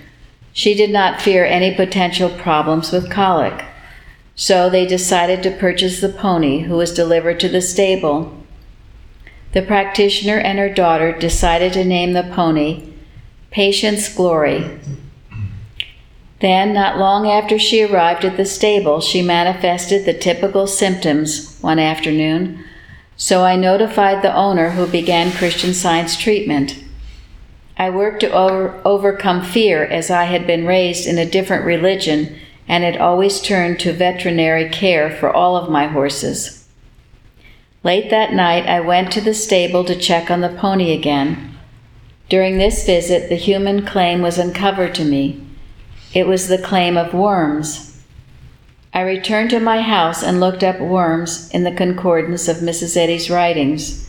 she did not fear any potential problems with colic. So they decided to purchase the pony, who was delivered to the stable. The practitioner and her daughter decided to name the pony Patience Glory. Then, not long after she arrived at the stable, she manifested the typical symptoms one afternoon so I notified the owner who began Christian Science treatment. I worked to over, overcome fear as I had been raised in a different religion and had always turned to veterinary care for all of my horses. Late that night, I went to the stable to check on the pony again. During this visit, the human claim was uncovered to me. It was the claim of worms. I returned to my house and looked up worms in the concordance of Mrs. Eddy's writings.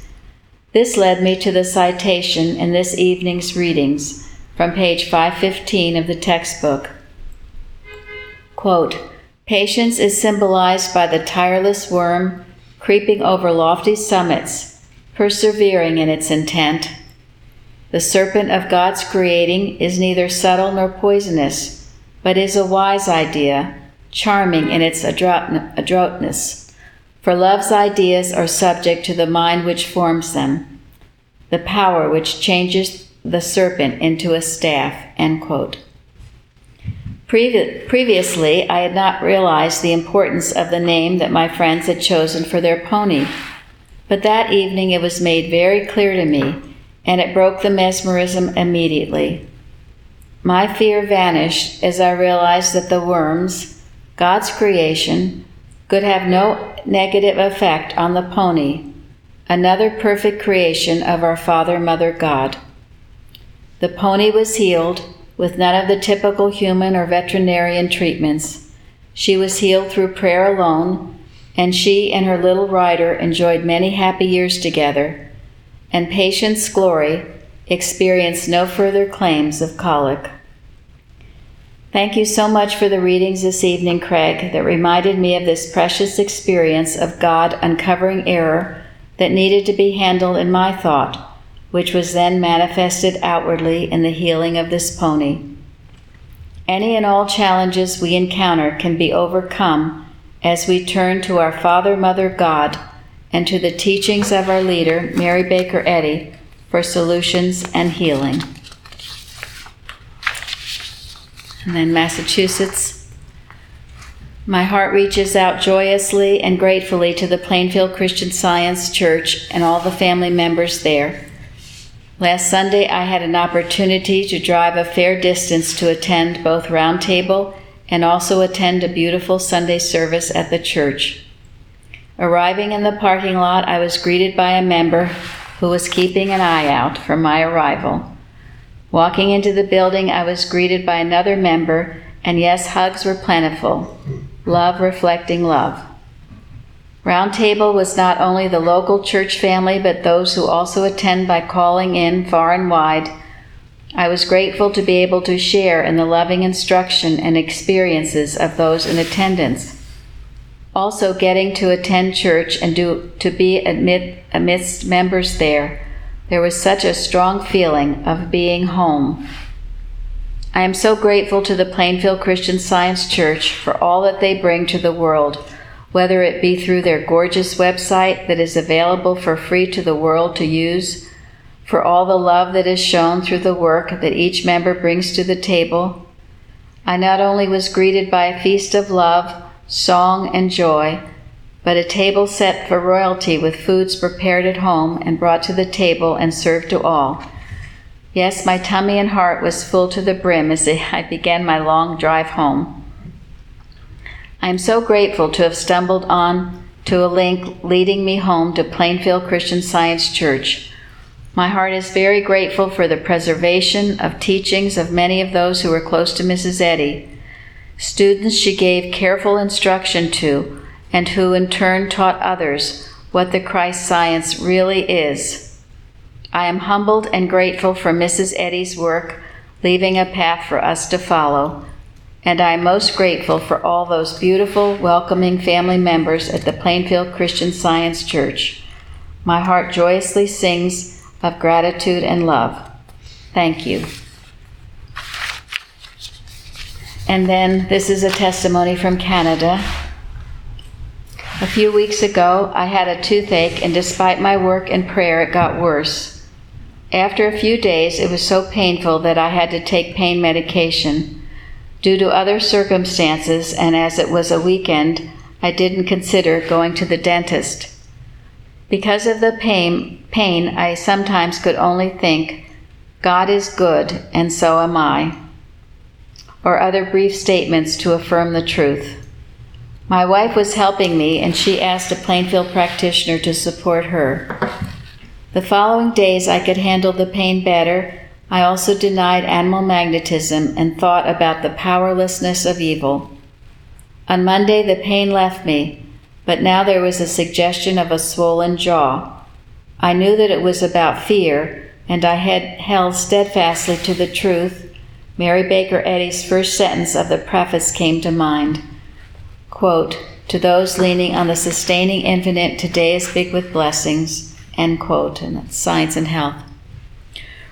This led me to the citation in this evening's readings from page 515 of the textbook. Quote, Patience is symbolized by the tireless worm creeping over lofty summits, persevering in its intent. The serpent of God's creating is neither subtle nor poisonous, but is a wise idea charming in its adroitness. For love's ideas are subject to the mind which forms them, the power which changes the serpent into a staff. End quote. Previ- previously, I had not realized the importance of the name that my friends had chosen for their pony, but that evening it was made very clear to me, and it broke the mesmerism immediately. My fear vanished as I realized that the worms, God's creation, could have no negative effect on the pony, another perfect creation of our Father, Mother, God. The pony was healed with none of the typical human or veterinarian treatments. She was healed through prayer alone, and she and her little rider enjoyed many happy years together, and Patience Glory experienced no further claims of colic. Thank you so much for the readings this evening, Craig, that reminded me of this precious experience of God uncovering error that needed to be handled in my thought, which was then manifested outwardly in the healing of this pony. Any and all challenges we encounter can be overcome as we turn to our Father, Mother, God, and to the teachings of our leader, Mary Baker Eddy, for solutions and healing. And then Massachusetts. My heart reaches out joyously and gratefully to the Plainfield Christian Science Church and all the family members there. Last Sunday, I had an opportunity to drive a fair distance to attend both Roundtable and also attend a beautiful Sunday service at the church. Arriving in the parking lot, I was greeted by a member who was keeping an eye out for my arrival. Walking into the building, I was greeted by another member, and yes, hugs were plentiful. Love reflecting love. Roundtable was not only the local church family, but those who also attend by calling in far and wide I was grateful to be able to share in the loving instruction and experiences of those in attendance. Also, getting to attend church and do, to be admit, amidst members there, there was such a strong feeling of being home. I am so grateful to the Plainfield Christian Science Church for all that they bring to the world, whether it be through their gorgeous website that is available for free to the world to use for all the love that is shown through the work that each member brings to the table. I not only was greeted by a feast of love, song, and joy, but a table set for royalty with foods prepared at home and brought to the table and served to all. Yes, my tummy and heart was full to the brim as I began my long drive home. I am so grateful to have stumbled on to a link leading me home to Plainfield Christian Science Church my heart is very grateful for the preservation of teachings of many of those who were close to Mrs. Eddy, students she gave careful instruction to, and who in turn taught others what the Christ science really is. I am humbled and grateful for Mrs. Eddy's work, leaving a path for us to follow, and I am most grateful for all those beautiful, welcoming family members at the Plainfield Christian Science Church. My heart joyously sings of gratitude and love. Thank you. And then this is a testimony from Canada. A few weeks ago, I had a toothache, and despite my work and prayer, it got worse. After a few days, it was so painful that I had to take pain medication. Due to other circumstances, and as it was a weekend, I didn't consider going to the dentist. Because of the pain, pain, I sometimes could only think, God is good, and so am I, or other brief statements to affirm the truth. My wife was helping me, and she asked a Plainfield practitioner to support her. The following days, I could handle the pain better. I also denied animal magnetism and thought about the powerlessness of evil. On Monday, the pain left me, but now there was a suggestion of a swollen jaw. I knew that it was about fear, and I had held steadfastly to the truth. Mary Baker Eddy's first sentence of the preface came to mind. Quote, to those leaning on the sustaining infinite, today is big with blessings, end quote, and that's science and health.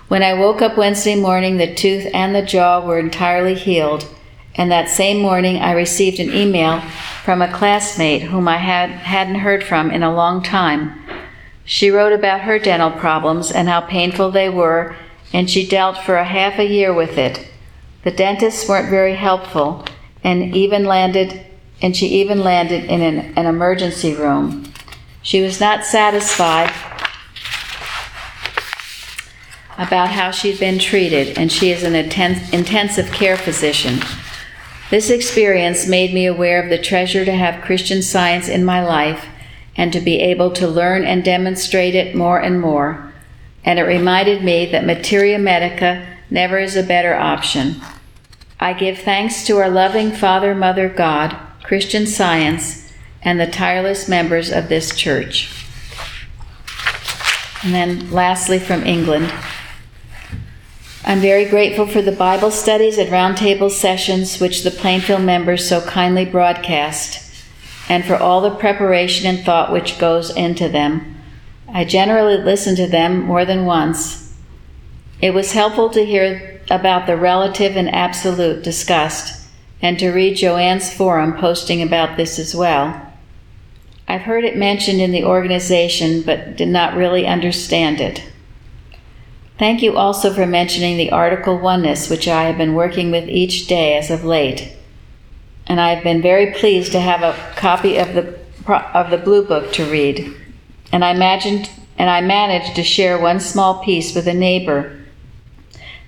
When I woke up Wednesday morning, the tooth and the jaw were entirely healed, and that same morning I received an email from a classmate whom I had, hadn't heard from in a long time. She wrote about her dental problems and how painful they were, and she dealt for a half a year with it. The dentists weren't very helpful, and even landed, and she even landed in an, an emergency room. She was not satisfied about how she'd been treated, and she is an intensive care physician. This experience made me aware of the treasure to have Christian science in my life and to be able to learn and demonstrate it more and more. And it reminded me that materia medica never is a better option. I give thanks to our loving Father, Mother, God, Christian Science, and the tireless members of this church. And then, lastly, from England. I'm very grateful for the Bible studies and roundtable sessions which the Plainfield members so kindly broadcast, and for all the preparation and thought which goes into them. I generally listen to them more than once. It was helpful to hear about the relative and absolute discussed, and to read Joanne's forum posting about this as well. I've heard it mentioned in the organization, but did not really understand it. Thank you also for mentioning the article Oneness, which I have been working with each day as of late. And I have been very pleased to have a copy of the, of the Blue Book to read. And I imagined and I managed to share one small piece with a neighbor.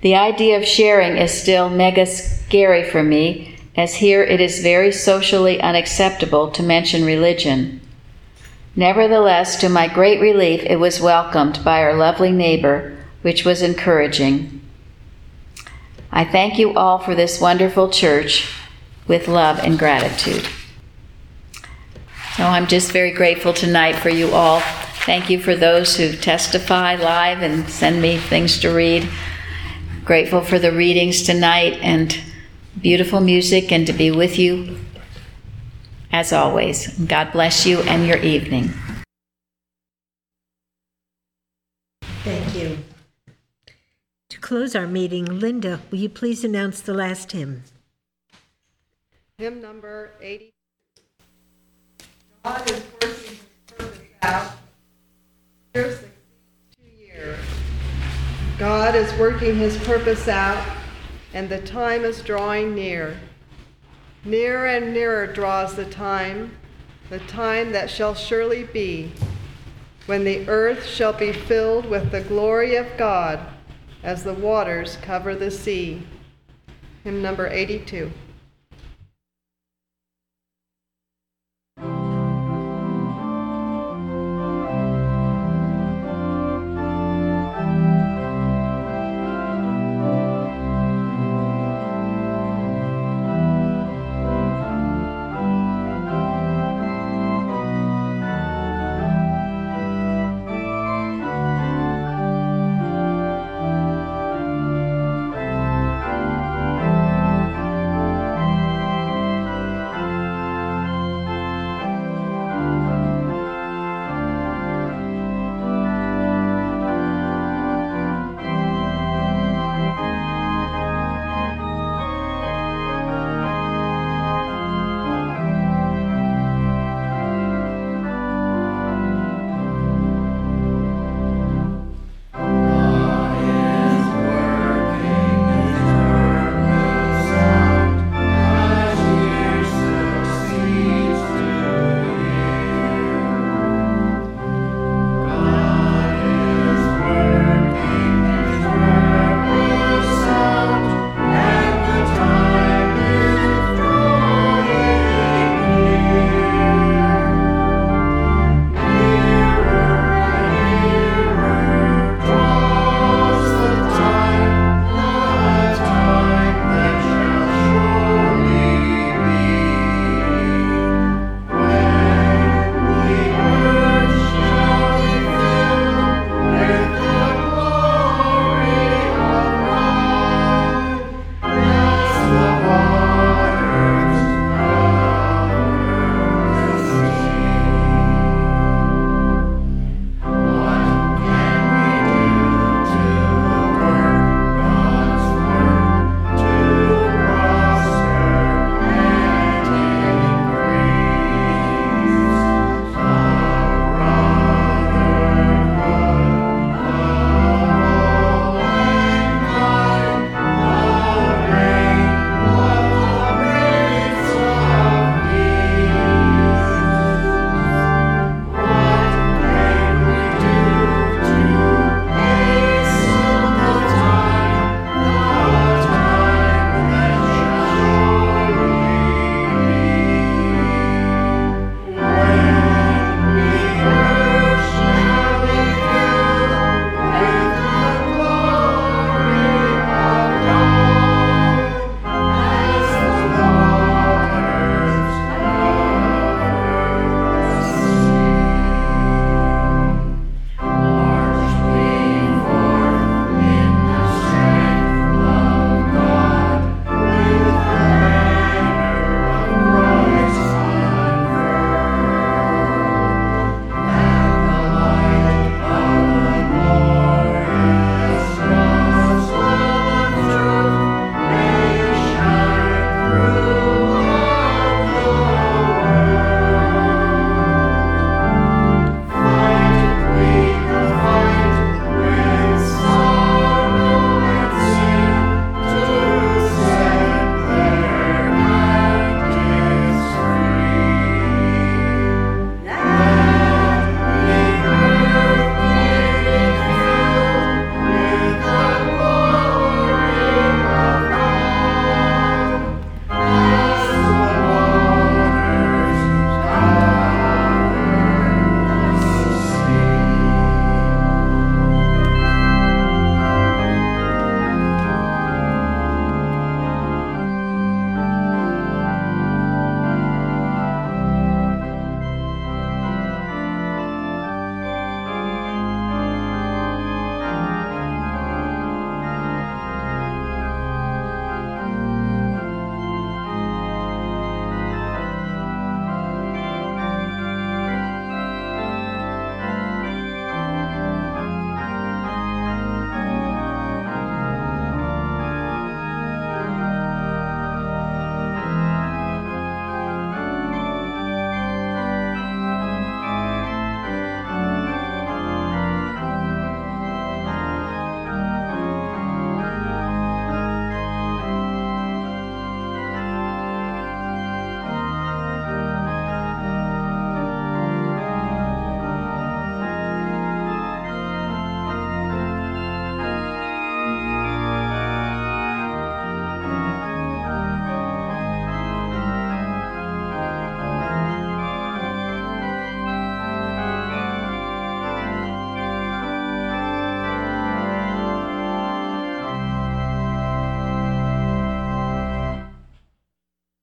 The idea of sharing is still mega scary for me, as here it is very socially unacceptable to mention religion. Nevertheless, to my great relief, it was welcomed by our lovely neighbor which was encouraging. I thank you all for this wonderful church with love and gratitude. So I'm just very grateful tonight for you all. Thank you for those who testify live and send me things to read. grateful for the readings tonight and beautiful music and to be with you as always. God bless you and your evening. Thank you. To close our meeting, Linda, will you please announce the last hymn? Hymn number 80. God is working his purpose out. Year succeeds to year. God is working his purpose out, and the time is drawing near. Nearer and nearer draws the time, the time that shall surely be, when the earth shall be filled with the glory of God as the waters cover the sea. Hymn number 82.